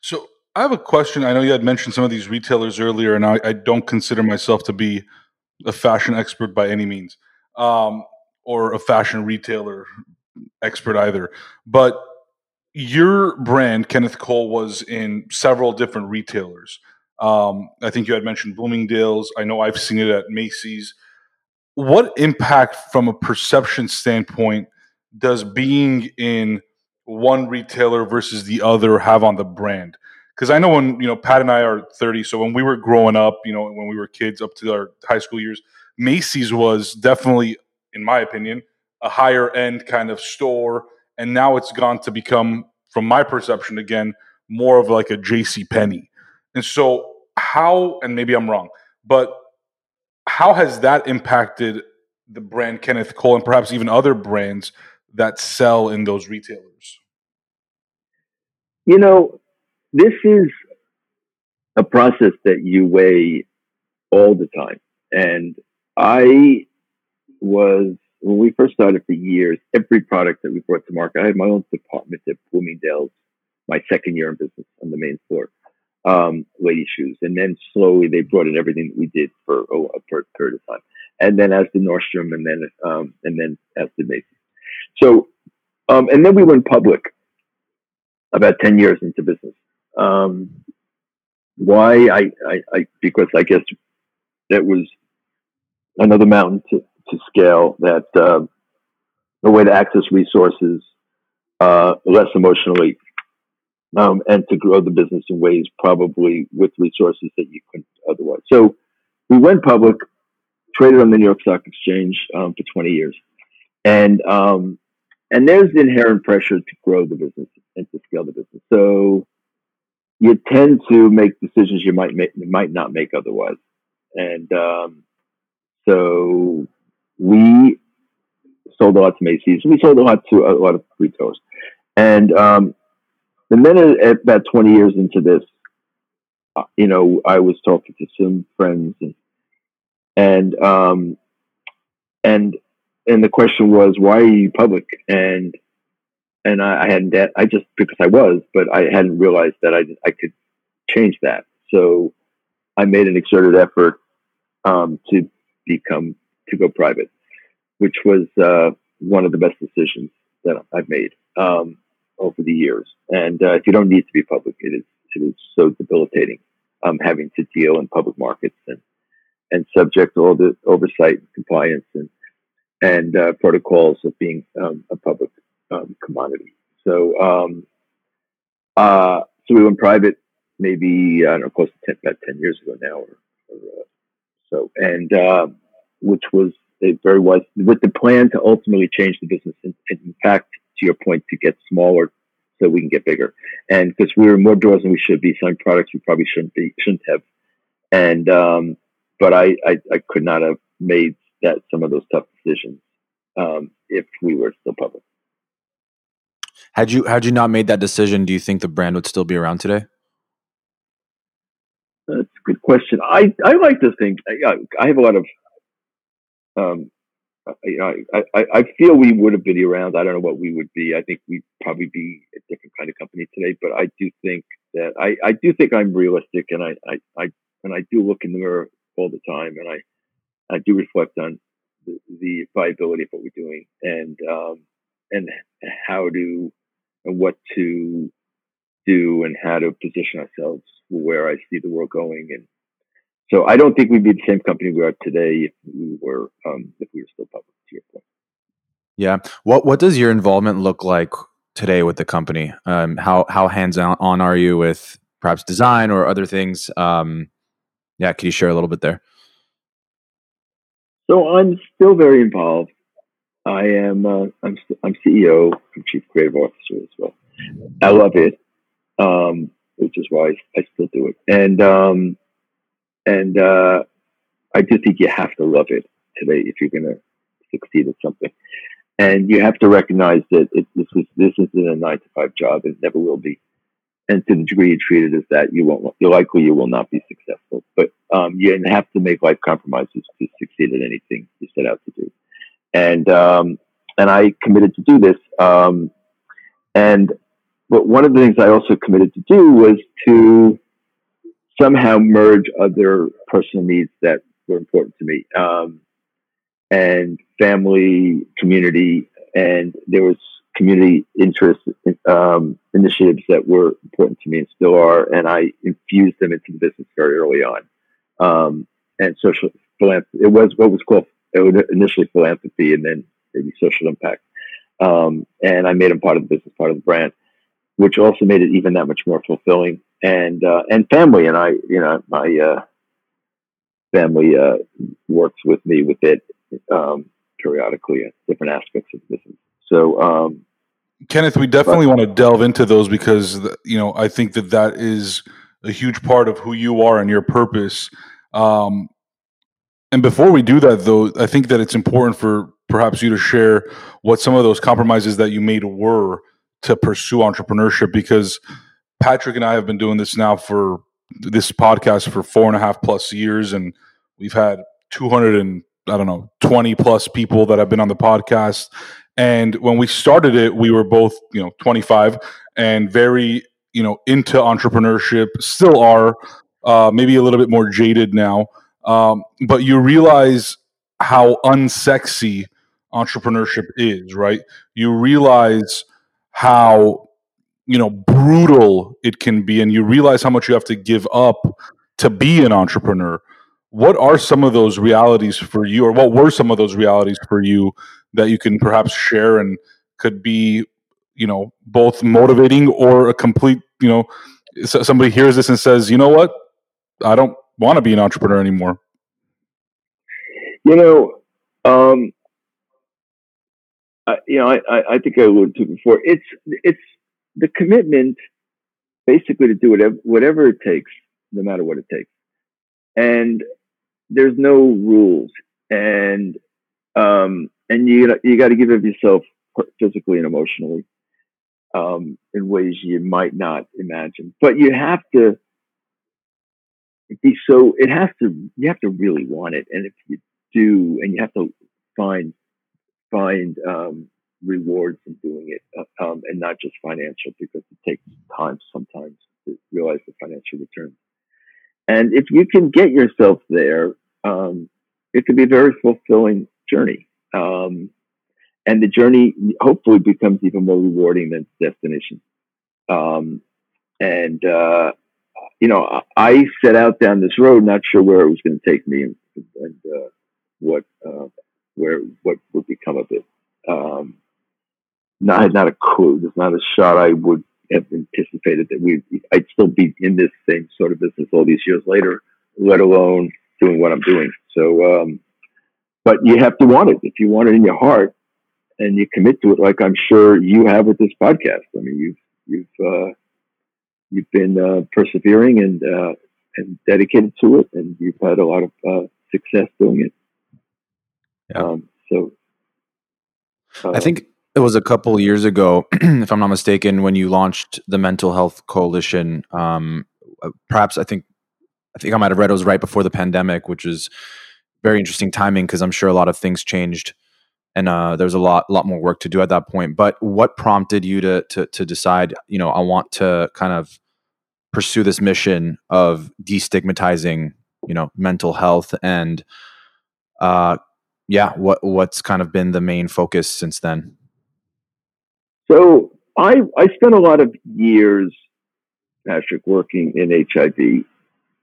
So I have a question. I know you had mentioned some of these retailers earlier, and I, I don't consider myself to be a fashion expert by any means, um, or a fashion retailer expert either. But your brand, Kenneth Cole, was in several different retailers. Um, I think you had mentioned Bloomingdale's. I know I've seen it at Macy's. What impact, from a perception standpoint, does being in one retailer versus the other have on the brand? because I know when you know Pat and I are 30, so when we were growing up, you know, when we were kids up to our high school years, Macy's was definitely, in my opinion, a higher end kind of store, and now it's gone to become, from my perception, again, more of like a J.C. Penney. And so, how, and maybe I'm wrong, but how has that impacted the brand Kenneth Cole and perhaps even other brands that sell in those retailers? You know, this is a process that you weigh all the time. And I was, when we first started for years, every product that we brought to market, I had my own department at Bloomingdale's, my second year in business on the main floor, um, lady shoes. And then slowly they brought in everything that we did for oh, a period of time. And then as the Nordstrom and then, um, and then as the Macy's. So, um, and then we went public about 10 years into business. Um, why? I, I, I, because I guess that was another mountain to, to scale that, uh, a way to access resources, uh, less emotionally, um, and to grow the business in ways probably with resources that you couldn't otherwise. So we went public, traded on the New York Stock Exchange um, for 20 years. And um, and there's inherent pressure to grow the business and to scale the business. So you tend to make decisions you might make, might not make otherwise. And um, so we sold a lot to Macy's. We sold a lot to a lot of retailers. And um, and then at, about 20 years into this, uh, you know, I was talking to some friends and and um, and and the question was, why are you public? And and I, I hadn't I just because I was, but I hadn't realized that I I could change that. So I made an exerted effort um, to become to go private, which was uh, one of the best decisions that I've made um, over the years. And uh, if you don't need to be public, it is it is so debilitating um, having to deal in public markets and and subject to all the oversight and compliance and and uh, protocols of being um, a public um, commodity. So, um, uh, so we went private maybe I don't know, close to 10, about ten years ago now, or, or uh, so, and uh, which was a very wise with the plan to ultimately change the business. And, in fact, to your point, to get smaller so we can get bigger, and because we were more doors than we should be, selling products we probably shouldn't be, shouldn't have, and um, but I, I I could not have made that some of those tough decisions um, if we were still public. Had you had you not made that decision, do you think the brand would still be around today? That's a good question. I, I like to think I, I have a lot of um, I, I, I feel we would have been around. I don't know what we would be. I think we'd probably be a different kind of company today. But I do think that I, I do think I'm realistic, and I, I, I and I do look in the mirror all the time, and I I do reflect on the, the viability of what we're doing and um, and how to and what to do and how to position ourselves where I see the world going. And so I don't think we'd be the same company we are today if we were um, if we were still public. To your point. Yeah. What What does your involvement look like today with the company? Um, how how hands on are you with perhaps design or other things? Um, yeah, can you share a little bit there? So I'm still very involved. I am uh, I'm I'm CEO, I'm Chief Creative Officer as well. I love it, um, which is why I still do it. And um, and uh, I do think you have to love it today if you're going to succeed at something. And you have to recognize that it, this is this isn't a nine to five job. It never will be and to the degree you treat it as that, you won't. You likely you will not be successful. But um, you have to make life compromises to succeed at anything you set out to do. And um, and I committed to do this. Um, and but one of the things I also committed to do was to somehow merge other personal needs that were important to me, um, and family, community, and there was community interest um, initiatives that were important to me and still are, and I infused them into the business very early on. Um, and social philanthropy, it was what was called initially philanthropy and then maybe social impact. Um, and I made them part of the business, part of the brand, which also made it even that much more fulfilling and uh, and family. And I, you know, my uh, family uh, works with me with it um, periodically at different aspects of the business. So, um, Kenneth, we definitely but, want to delve into those because you know I think that that is a huge part of who you are and your purpose. Um, and before we do that, though, I think that it's important for perhaps you to share what some of those compromises that you made were to pursue entrepreneurship because Patrick and I have been doing this now for this podcast for four and a half plus years, and we've had 200 and I don't know 20 plus people that have been on the podcast. And when we started it, we were both you know 25 and very you know into entrepreneurship. Still are, uh, maybe a little bit more jaded now. Um, but you realize how unsexy entrepreneurship is, right? You realize how you know brutal it can be and you realize how much you have to give up to be an entrepreneur. What are some of those realities for you or what were some of those realities for you that you can perhaps share and could be you know both motivating or a complete you know somebody hears this and says you know what? I don't want to be an entrepreneur anymore. You know um I, you know I, I think i alluded to before. It's it's the commitment basically to do whatever whatever it takes, no matter what it takes. And there's no rules, and um, and you you got to give of yourself physically and emotionally um, in ways you might not imagine. But you have to be so. It has to. You have to really want it, and if you do, and you have to find find um, rewards from doing it, um, and not just financial, because it takes time sometimes to realize the financial return. And if you can get yourself there, um, it can be a very fulfilling journey. Um, and the journey hopefully becomes even more rewarding than destination. Um, and, uh, you know, I set out down this road, not sure where it was going to take me and, and uh, what, uh, where, what would become of it. Um, I had not a clue. There's not a shot I would have anticipated that we I'd still be in this same sort of business all these years later, let alone doing what I'm doing. So, um, but you have to want it. If you want it in your heart and you commit to it, like I'm sure you have with this podcast. I mean, you've you've uh, you've been uh, persevering and uh, and dedicated to it, and you've had a lot of uh, success doing it. Yeah. Um, so, I think it was a couple years ago, if I'm not mistaken, when you launched the Mental Health Coalition. Um, uh, perhaps I think I think I might have read it was right before the pandemic, which is very interesting timing because I'm sure a lot of things changed and uh, there was a lot lot more work to do at that point. But what prompted you to to to decide? You know, I want to kind of pursue this mission of destigmatizing you know mental health and uh yeah what what's kind of been the main focus since then so I I spent a lot of years, Patrick, working in HIV.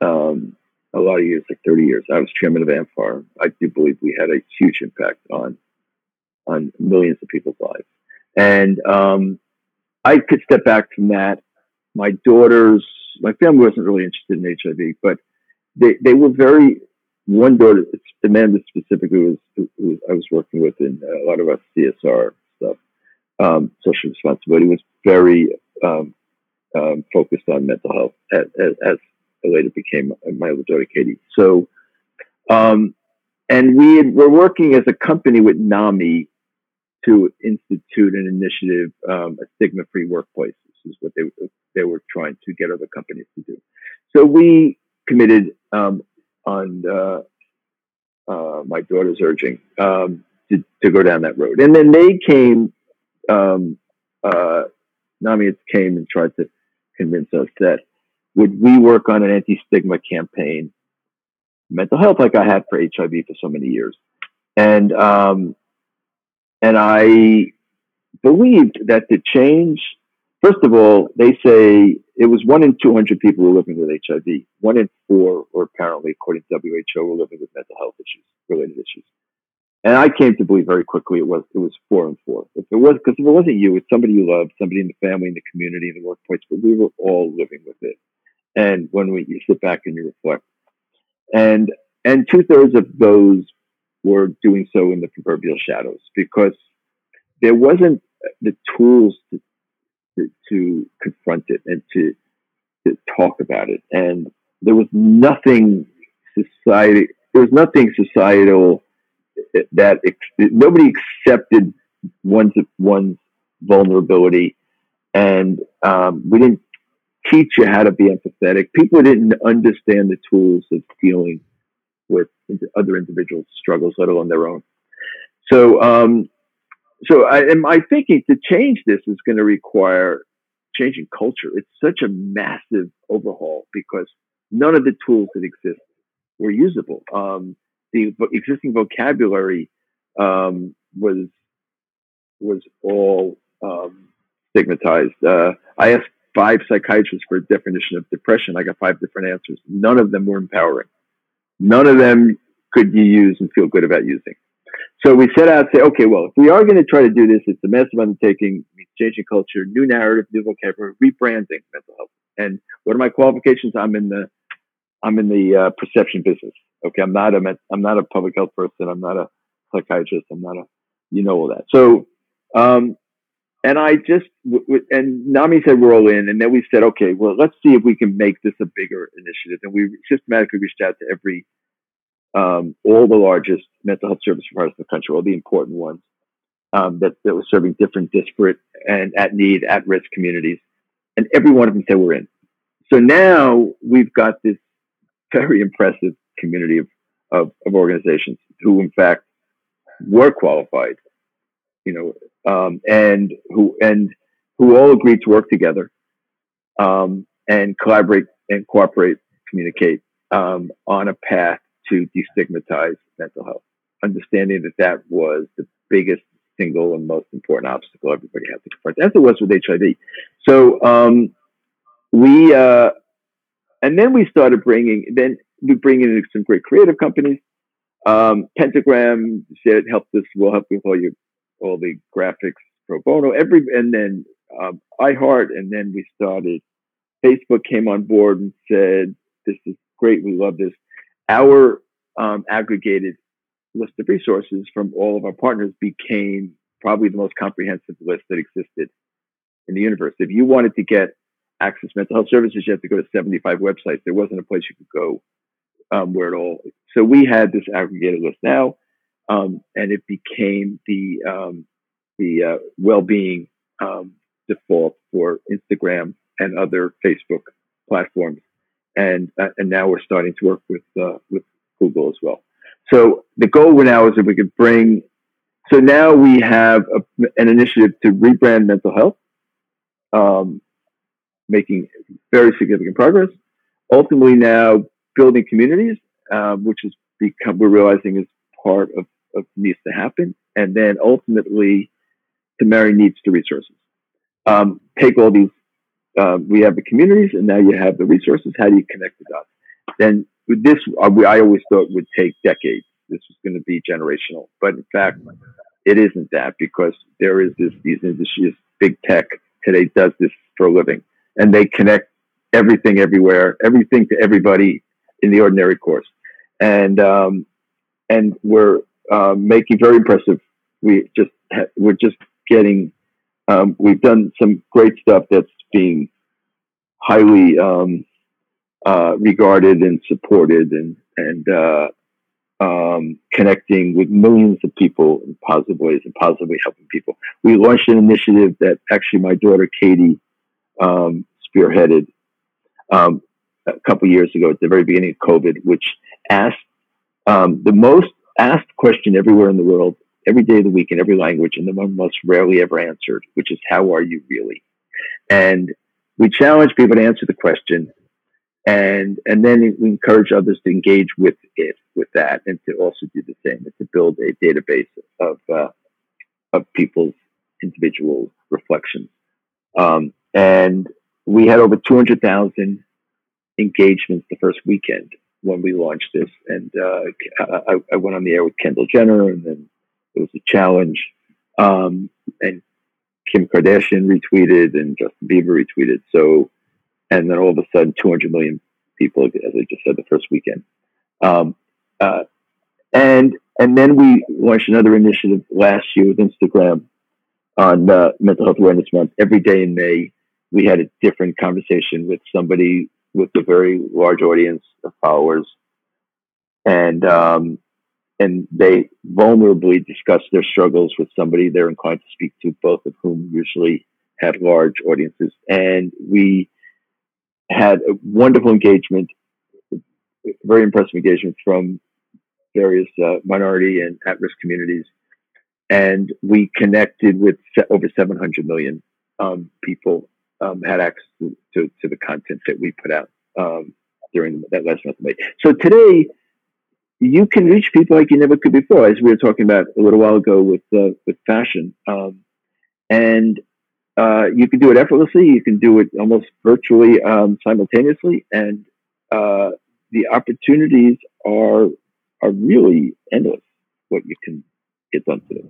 Um, a lot of years, like 30 years. I was chairman of AMFAR. I do believe we had a huge impact on on millions of people's lives. And um, I could step back from that. My daughters, my family wasn't really interested in HIV, but they, they were very, one daughter, Amanda specifically was, was I was working with in a lot of our CSR um, social responsibility was very um, um, focused on mental health as, as, later became my little daughter Katie. So, um, and we had, we're working as a company with NAMI to institute an initiative, um, a stigma-free workplace. This is what they they were trying to get other companies to do. So we committed um, on uh, uh, my daughter's urging to, to go down that road, and then they came um, uh, came and tried to convince us that would we work on an anti-stigma campaign, mental health like I had for HIV for so many years, and um, and I believed that the change. First of all, they say it was one in 200 people were living with HIV. One in four, or apparently, according to WHO, were living with mental health issues, related issues. And I came to believe very quickly it was it was four and four. If it was because if it wasn't you, it's somebody you loved, somebody in the family, in the community, in the workplace. But we were all living with it, and when we, you sit back and you reflect. And and two thirds of those were doing so in the proverbial shadows because there wasn't the tools to, to, to confront it and to, to talk about it. And there was nothing society, there was nothing societal that nobody accepted one's one's vulnerability, and um, we didn't teach you how to be empathetic. People didn't understand the tools of dealing with other individuals' struggles, let alone their own. So, um, so I, am I thinking to change this is going to require changing culture. It's such a massive overhaul because none of the tools that exist were usable. Um, the existing vocabulary um, was was all um, stigmatized. Uh, I asked five psychiatrists for a definition of depression. I got five different answers. None of them were empowering. None of them could you use and feel good about using. So we set out to say, okay, well, if we are going to try to do this, it's a massive undertaking, changing culture, new narrative, new vocabulary, rebranding mental health. And what are my qualifications? I'm in the I'm in the uh, perception business. Okay, I'm not a I'm not a public health person. I'm not a psychiatrist. I'm not a you know all that. So, um, and I just and Nami said we're all in, and then we said, okay, well, let's see if we can make this a bigger initiative. And we systematically reached out to every um, all the largest mental health service providers in the country, all the important ones um, that that were serving different disparate and at need, at risk communities, and every one of them said we're in. So now we've got this very impressive community of, of, of organizations who, in fact, were qualified, you know, um, and who and who all agreed to work together um, and collaborate and cooperate, communicate um, on a path to destigmatize mental health, understanding that that was the biggest single and most important obstacle everybody had to confront, as it was with HIV. So um, we uh, and then we started bringing, then we bring in some great creative companies. Um, Pentagram said, help us, we'll help with all your, all the graphics pro bono, every, and then um, iHeart, and then we started, Facebook came on board and said, this is great, we love this. Our um, aggregated list of resources from all of our partners became probably the most comprehensive list that existed in the universe. If you wanted to get access mental health services, you had to go to 75 websites. There wasn't a place you could go um, where it all. So we had this aggregated list now, um, and it became the um, the uh, well-being um, default for Instagram and other Facebook platforms, and uh, and now we're starting to work with uh, with Google as well. So the goal now is that we could bring. So now we have a, an initiative to rebrand mental health. Um, making very significant progress. Ultimately, now building communities, um, which is become we're realizing is part of, of needs to happen, and then ultimately to marry needs to resources. Um, take all these. Uh, we have the communities, and now you have the resources. How do you connect the dots? Then this, uh, I always thought would take decades. This was going to be generational, but in fact, it isn't that because there is this these industries, big tech today does this for a living and they connect everything everywhere, everything to everybody in the ordinary course. And um, and we're uh, making very impressive. We just ha- we're just getting. Um, we've done some great stuff that's being highly um, uh, regarded and supported, and and uh, um, connecting with millions of people in positive ways and positively helping people. We launched an initiative that actually my daughter Katie um, spearheaded um, a couple years ago at the very beginning of COVID, which asked um, the most asked question everywhere in the world, every day of the week in every language, and the one most rarely ever answered, which is "How are you really?" And we challenge people to answer the question, and and then we encourage others to engage with it, with that, and to also do the same, and to build a database of uh, of people's individual reflections. Um, and we had over 200,000 engagements the first weekend when we launched this. And uh, I, I, went on the air with Kendall Jenner, and then it was a challenge. Um, and Kim Kardashian retweeted, and Justin Bieber retweeted. So and then all of a sudden, 200 million people, as I just said, the first weekend. Um, uh, and and then we launched another initiative last year with Instagram on uh, Mental Health Awareness Month. Every day in May, we had a different conversation with somebody with a very large audience of followers, and um, and they vulnerably discussed their struggles with somebody they're inclined to speak to, both of whom usually had large audiences, and we had a wonderful engagement, very impressive engagement from various uh, minority and at-risk communities, and we connected with over 700 million um, people um, had access to, to, to, the content that we put out um, during that last month of May. So today, you can reach people like you never could before, as we were talking about a little while ago with uh, with fashion, um, and uh, you can do it effortlessly. You can do it almost virtually um, simultaneously, and uh, the opportunities are are really endless. What you can get done today.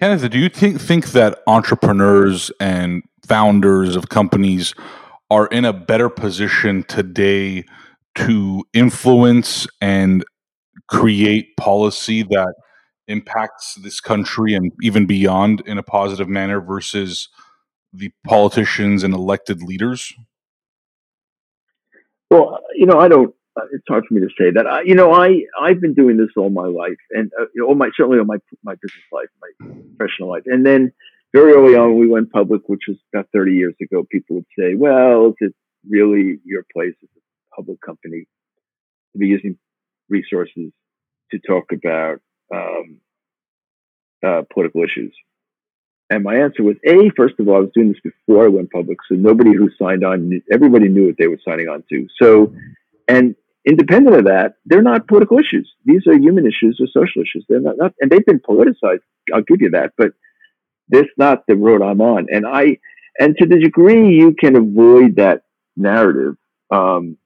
Kenneth, do you think think that entrepreneurs and founders of companies are in a better position today to influence and create policy that impacts this country and even beyond in a positive manner versus the politicians and elected leaders? Well, you know, I don't. It's hard for me to say that. I, you know, I I've been doing this all my life, and uh, you know, all my certainly all my my business life, my professional life, and then very early on we went public, which was about 30 years ago, people would say, "Well, is it really your place as a public company to be using resources to talk about um, uh, political issues. And my answer was A, first of all, I was doing this before I went public. So nobody who signed on, everybody knew what they were signing on to. So, and independent of that, they're not political issues. These are human issues or social issues. They're not, not and they've been politicized. I'll give you that. But that's not the road I'm on. And I, and to the degree you can avoid that narrative, um,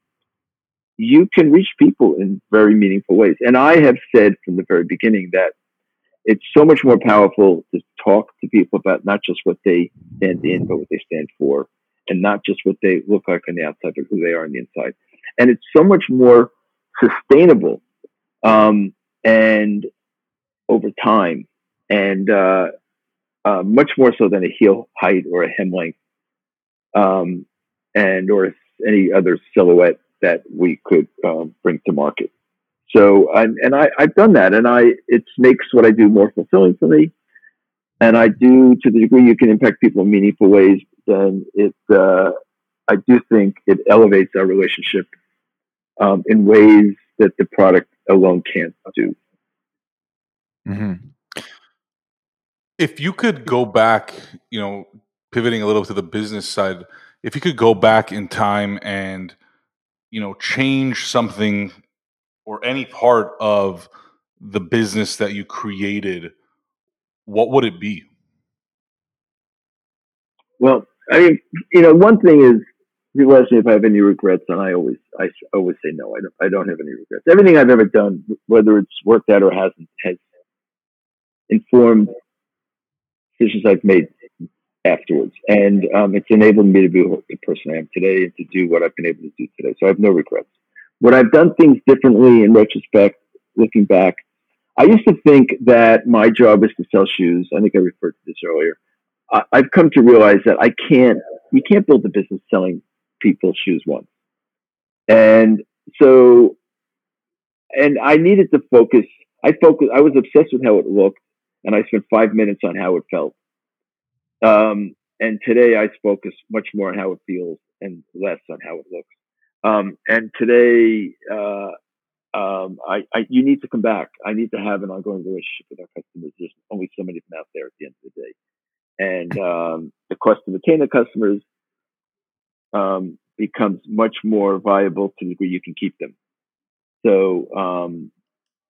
you can reach people in very meaningful ways. And I have said from the very beginning that it's so much more powerful to talk to people about not just what they stand in, but what they stand for, and not just what they look like on the outside, but who they are on the inside. And it's so much more sustainable um, and over time, and uh, uh, much more so than a heel height or a hem length, um, and or any other silhouette that we could um, bring to market. So, and, and I, I've done that, and I it makes what I do more fulfilling for me. And I do to the degree you can impact people in meaningful ways. Then it, uh, I do think it elevates our relationship um, in ways that the product alone can't do. Mm-hmm. If you could go back, you know, pivoting a little to the business side, if you could go back in time and you know change something or any part of the business that you created, what would it be? Well, I mean, you know, one thing is people ask me if I have any regrets, and I always, I always say no. I don't, I don't have any regrets. Everything I've ever done, whether it's worked out or hasn't, has informed decisions I've made afterwards, and um, it's enabled me to be the person I am today and to do what I've been able to do today. So I have no regrets. When I've done things differently in retrospect, looking back? I used to think that my job is to sell shoes. I think I referred to this earlier. I, I've come to realize that I can't. You can't build a business selling people choose one. and so, and I needed to focus. I focus. I was obsessed with how it looked, and I spent five minutes on how it felt. Um, and today I focus much more on how it feels and less on how it looks. Um, and today, uh, um, I, I, you need to come back. I need to have an ongoing relationship with our customers. There's only so many of them out there at the end of the day. And um, the cost to retain the customers um, becomes much more viable to the degree you can keep them. So um,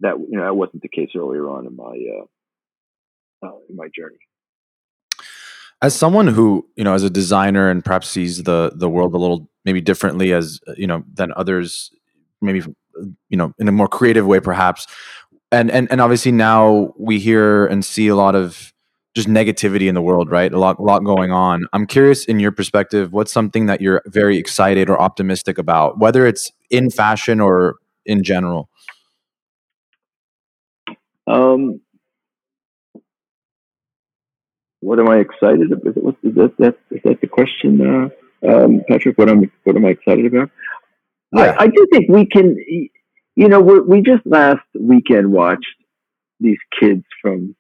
that you know that wasn't the case earlier on in my uh, uh, in my journey as someone who you know as a designer and perhaps sees the the world a little maybe differently as you know than others maybe you know in a more creative way perhaps and and and obviously now we hear and see a lot of just negativity in the world, right? A lot, a lot going on. I'm curious, in your perspective, what's something that you're very excited or optimistic about, whether it's in fashion or in general? Um, what am I excited about? Is that, that, is that the question, uh, um, Patrick? What am what am I excited about? Yeah. I, I do think we can. You know, we just last weekend watched these kids from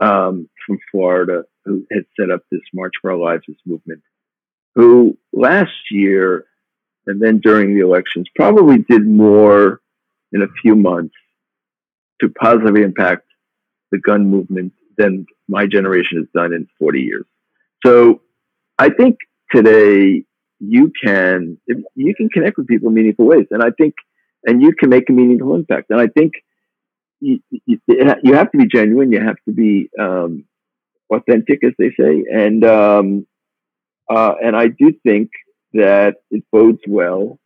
um, from Florida who had set up this March for Our Lives movement, who last year and then during the elections probably did more in a few months to positively impact the gun movement than my generation has done in 40 years. So I think today you can you can connect with people in meaningful ways, and I think and you can make a meaningful impact. And I think you, you, have to be genuine. You have to be um, authentic, as they say, and um, uh, and I do think that it bodes well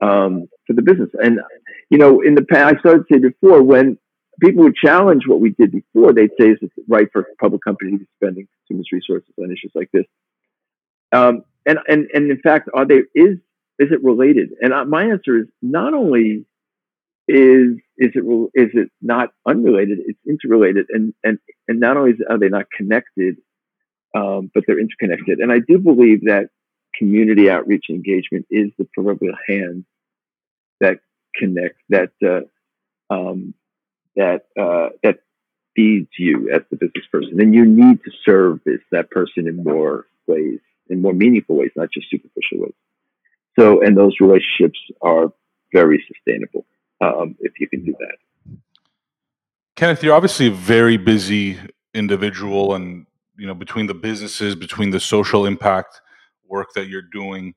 um, for the business. And you know, in the past, I started to say before when people would challenge what we did before, they'd say, "Is it right for a public company to be spending consumers' resources on issues like this?" Um, and and and in fact, are they is is it related? And uh, my answer is not only is is it is it not unrelated? It's interrelated, and and and not only are they not connected, um, but they're interconnected. And I do believe that community outreach and engagement is the proverbial hand that connects that uh, um, that uh, that feeds you as the business person, and you need to serve this that person in more ways, in more meaningful ways, not just superficial ways. So, and those relationships are very sustainable um, if you can do that. Kenneth, you're obviously a very busy individual, and you know between the businesses, between the social impact work that you're doing,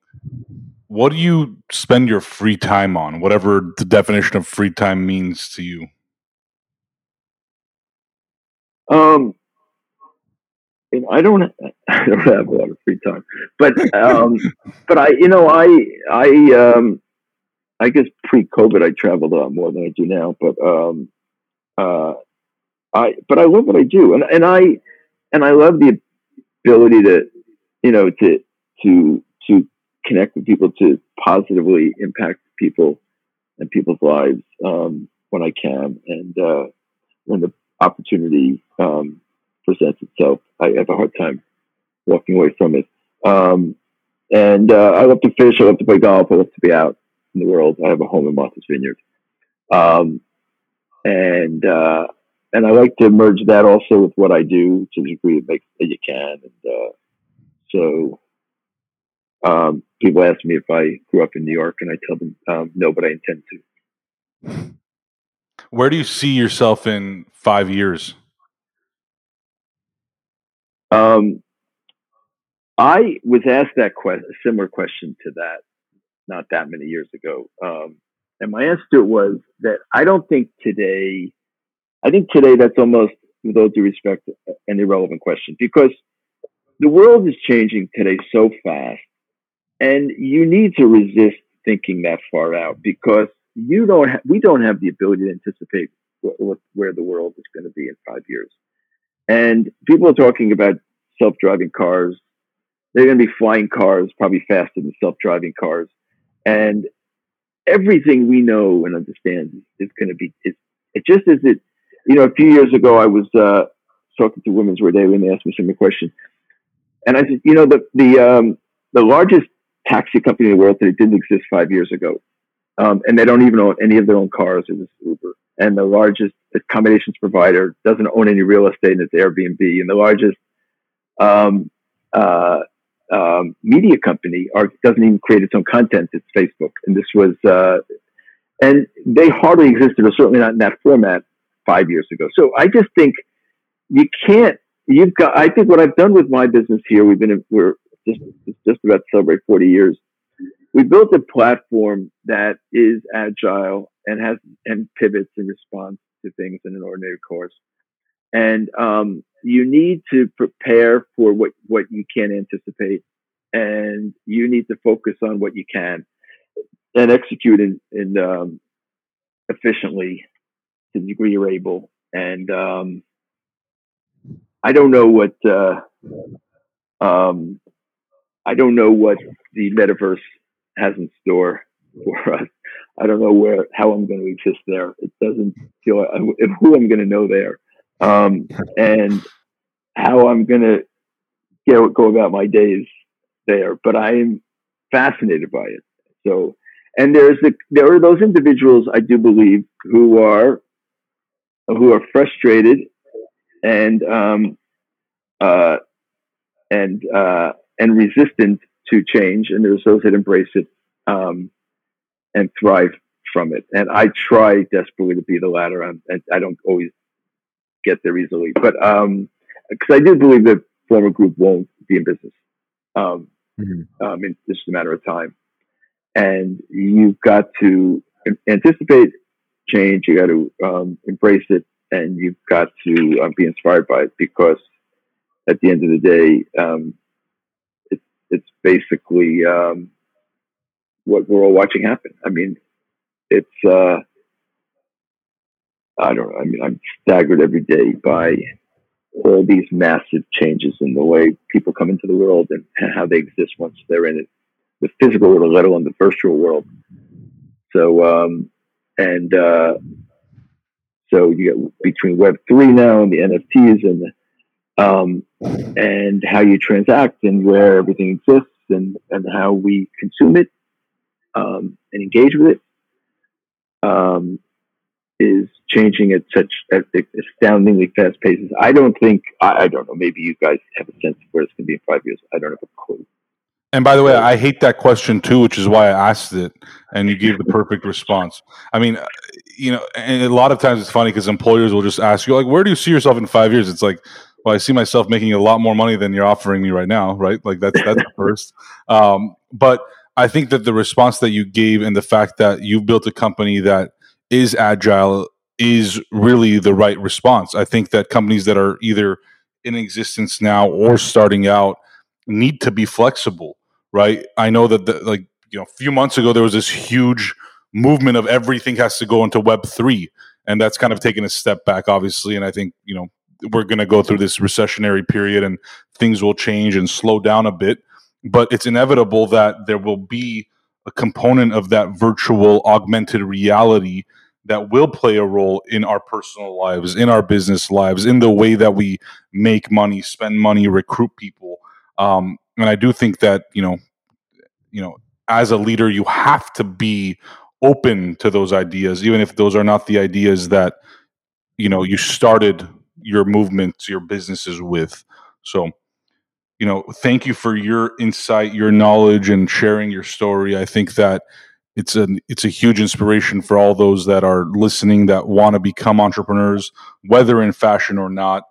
what do you spend your free time on? Whatever the definition of free time means to you. Um, I don't, I don't have a lot of free time, but um, but I, you know, I I um, I guess pre-COVID, I traveled a lot more than I do now. But um, uh, I but I love what I do, and and I and I love the ability to you know to to to connect with people to positively impact people and people's lives um, when I can, and uh, when the opportunity um, presents itself, I have a hard time walking away from it. Um, and uh, I love to fish. I love to play golf. I love to be out in the world. I have a home in Martha's Vineyard. Um, and uh, and I like to merge that also with what I do to the degree it makes that you can. And uh, so um, people ask me if I grew up in New York, and I tell them um, no, but I intend to. Where do you see yourself in five years? Um, I was asked that question, a similar question to that not that many years ago. Um, and my answer to it was that I don't think today, I think today that's almost, with all due respect, an irrelevant question because the world is changing today so fast. And you need to resist thinking that far out because you don't ha- we don't have the ability to anticipate where the world is going to be in five years. And people are talking about self-driving cars. They're going to be flying cars probably faster than self-driving cars. And everything we know and understand is going to be, it, it just as it, you know, a few years ago, I was uh, talking to Women's Wear Daily and they asked me some question. And I said, you know, the, the, um, the largest taxi company in the world today didn't exist five years ago. Um, and they don't even own any of their own cars. It was Uber. And the largest accommodations provider doesn't own any real estate, and it's Airbnb. And the largest um, uh, um, media company or doesn't even create its own content. It's Facebook, and this was, uh, and they hardly existed, or certainly not in that format five years ago. So I just think you can't. You've got. I think what I've done with my business here, we've been we're just just about to celebrate forty years. We built a platform that is agile and has and pivots in response to things in an ordinary course. And um, you need to prepare for what, what you can anticipate and you need to focus on what you can and execute in, in um, efficiently to the degree you're able and um, I don't know what uh, um, I don't know what the metaverse has in store for us. I don't know where how I'm going to exist there. It doesn't feel who I'm going to know there, um, and how I'm going to go go about my days there. But I am fascinated by it. So, and there's the, there are those individuals I do believe who are who are frustrated and um, uh, and uh, and resistant to change, and there's those that embrace it um, and thrive from it. And I try desperately to be the latter, and I don't always get there easily, but because um, I do believe that former group won't be in business. Um, mm-hmm. um, it's just a matter of time, and you've got to anticipate change. You got to um, embrace it, and you've got to uh, be inspired by it because at the end of the day, um, it's it's basically um, what we're all watching happen. I mean, it's uh, I don't know. I mean, I'm staggered every day by all these massive changes in the way people come into the world and how they exist once they're in it, the physical world, let alone the virtual world. So, um, and uh, so you get between Web three now and the NFTs and um, and how you transact and where everything exists and and how we consume it um, and engage with it um, is changing at such at astoundingly fast paces. I don't think I, I don't know. Maybe you guys have a sense of where it's going to be in five years. I don't have a clue. And by the way, I hate that question too, which is why I asked it, and you gave the perfect response. I mean, you know, and a lot of times it's funny because employers will just ask you, like, where do you see yourself in five years? It's like, well, I see myself making a lot more money than you're offering me right now, right? Like that's that's first. Um, but I think that the response that you gave and the fact that you've built a company that is agile is really the right response. I think that companies that are either in existence now or starting out need to be flexible right? I know that the, like you know, a few months ago there was this huge movement of everything has to go into Web three, and that's kind of taken a step back, obviously. And I think you know we're going to go through this recessionary period, and things will change and slow down a bit. But it's inevitable that there will be a component of that virtual augmented reality that will play a role in our personal lives, in our business lives, in the way that we make money, spend money, recruit people. Um, and I do think that you know, you know, as a leader, you have to be open to those ideas, even if those are not the ideas that you know you started your movements, your businesses with. So, you know, thank you for your insight, your knowledge, and sharing your story. I think that it's a it's a huge inspiration for all those that are listening that want to become entrepreneurs, whether in fashion or not,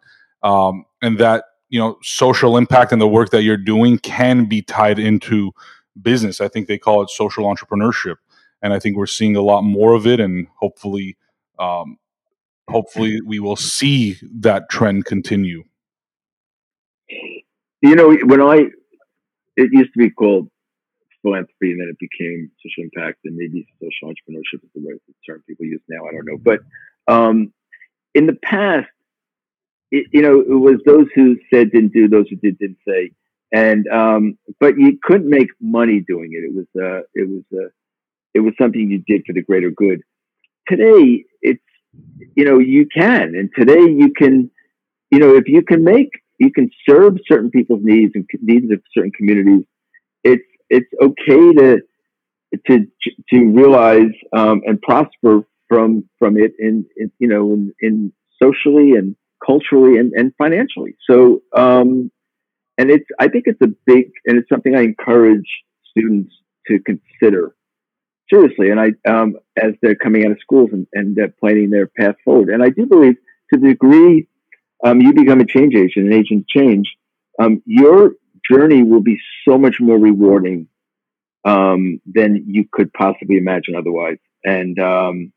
um, and that you know social impact and the work that you're doing can be tied into business. I think they call it social entrepreneurship and i think we're seeing a lot more of it and hopefully um, hopefully we will see that trend continue. You know when i it used to be called philanthropy and then it became social impact and maybe social entrepreneurship is the right term people use now i don't know but um, in the past it, you know, it was those who said didn't do, those who did didn't say, and um, but you couldn't make money doing it. It was uh, it was uh, it was something you did for the greater good. Today, it's you know you can, and today you can, you know, if you can make you can serve certain people's needs and needs of certain communities. It's okay to to to realize um, and prosper from from it in, in you know in, in socially and culturally and, and financially. So, um, and it's, I think it's a big, and it's something I encourage students to consider seriously. And I, um, as they're coming out of schools and, and they're planning their path forward. And I do believe to the degree um, you become a change agent, an agent of change, um, your journey will be so much more rewarding um, than you could possibly imagine otherwise. And um,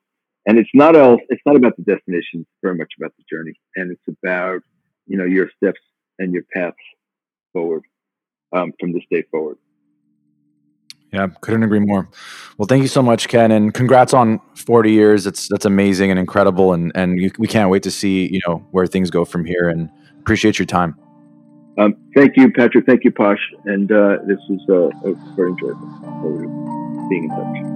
and it's not all it's not about the destination it's very much about the journey and it's about you know your steps and your paths forward um, from this day forward yeah couldn't agree more well thank you so much ken and congrats on 40 years it's that's amazing and incredible and and we can't wait to see you know where things go from here and Appreciate your time. Um, thank you, Patrick. Thank you, Posh. And uh, this was uh, very enjoyable. Being in touch.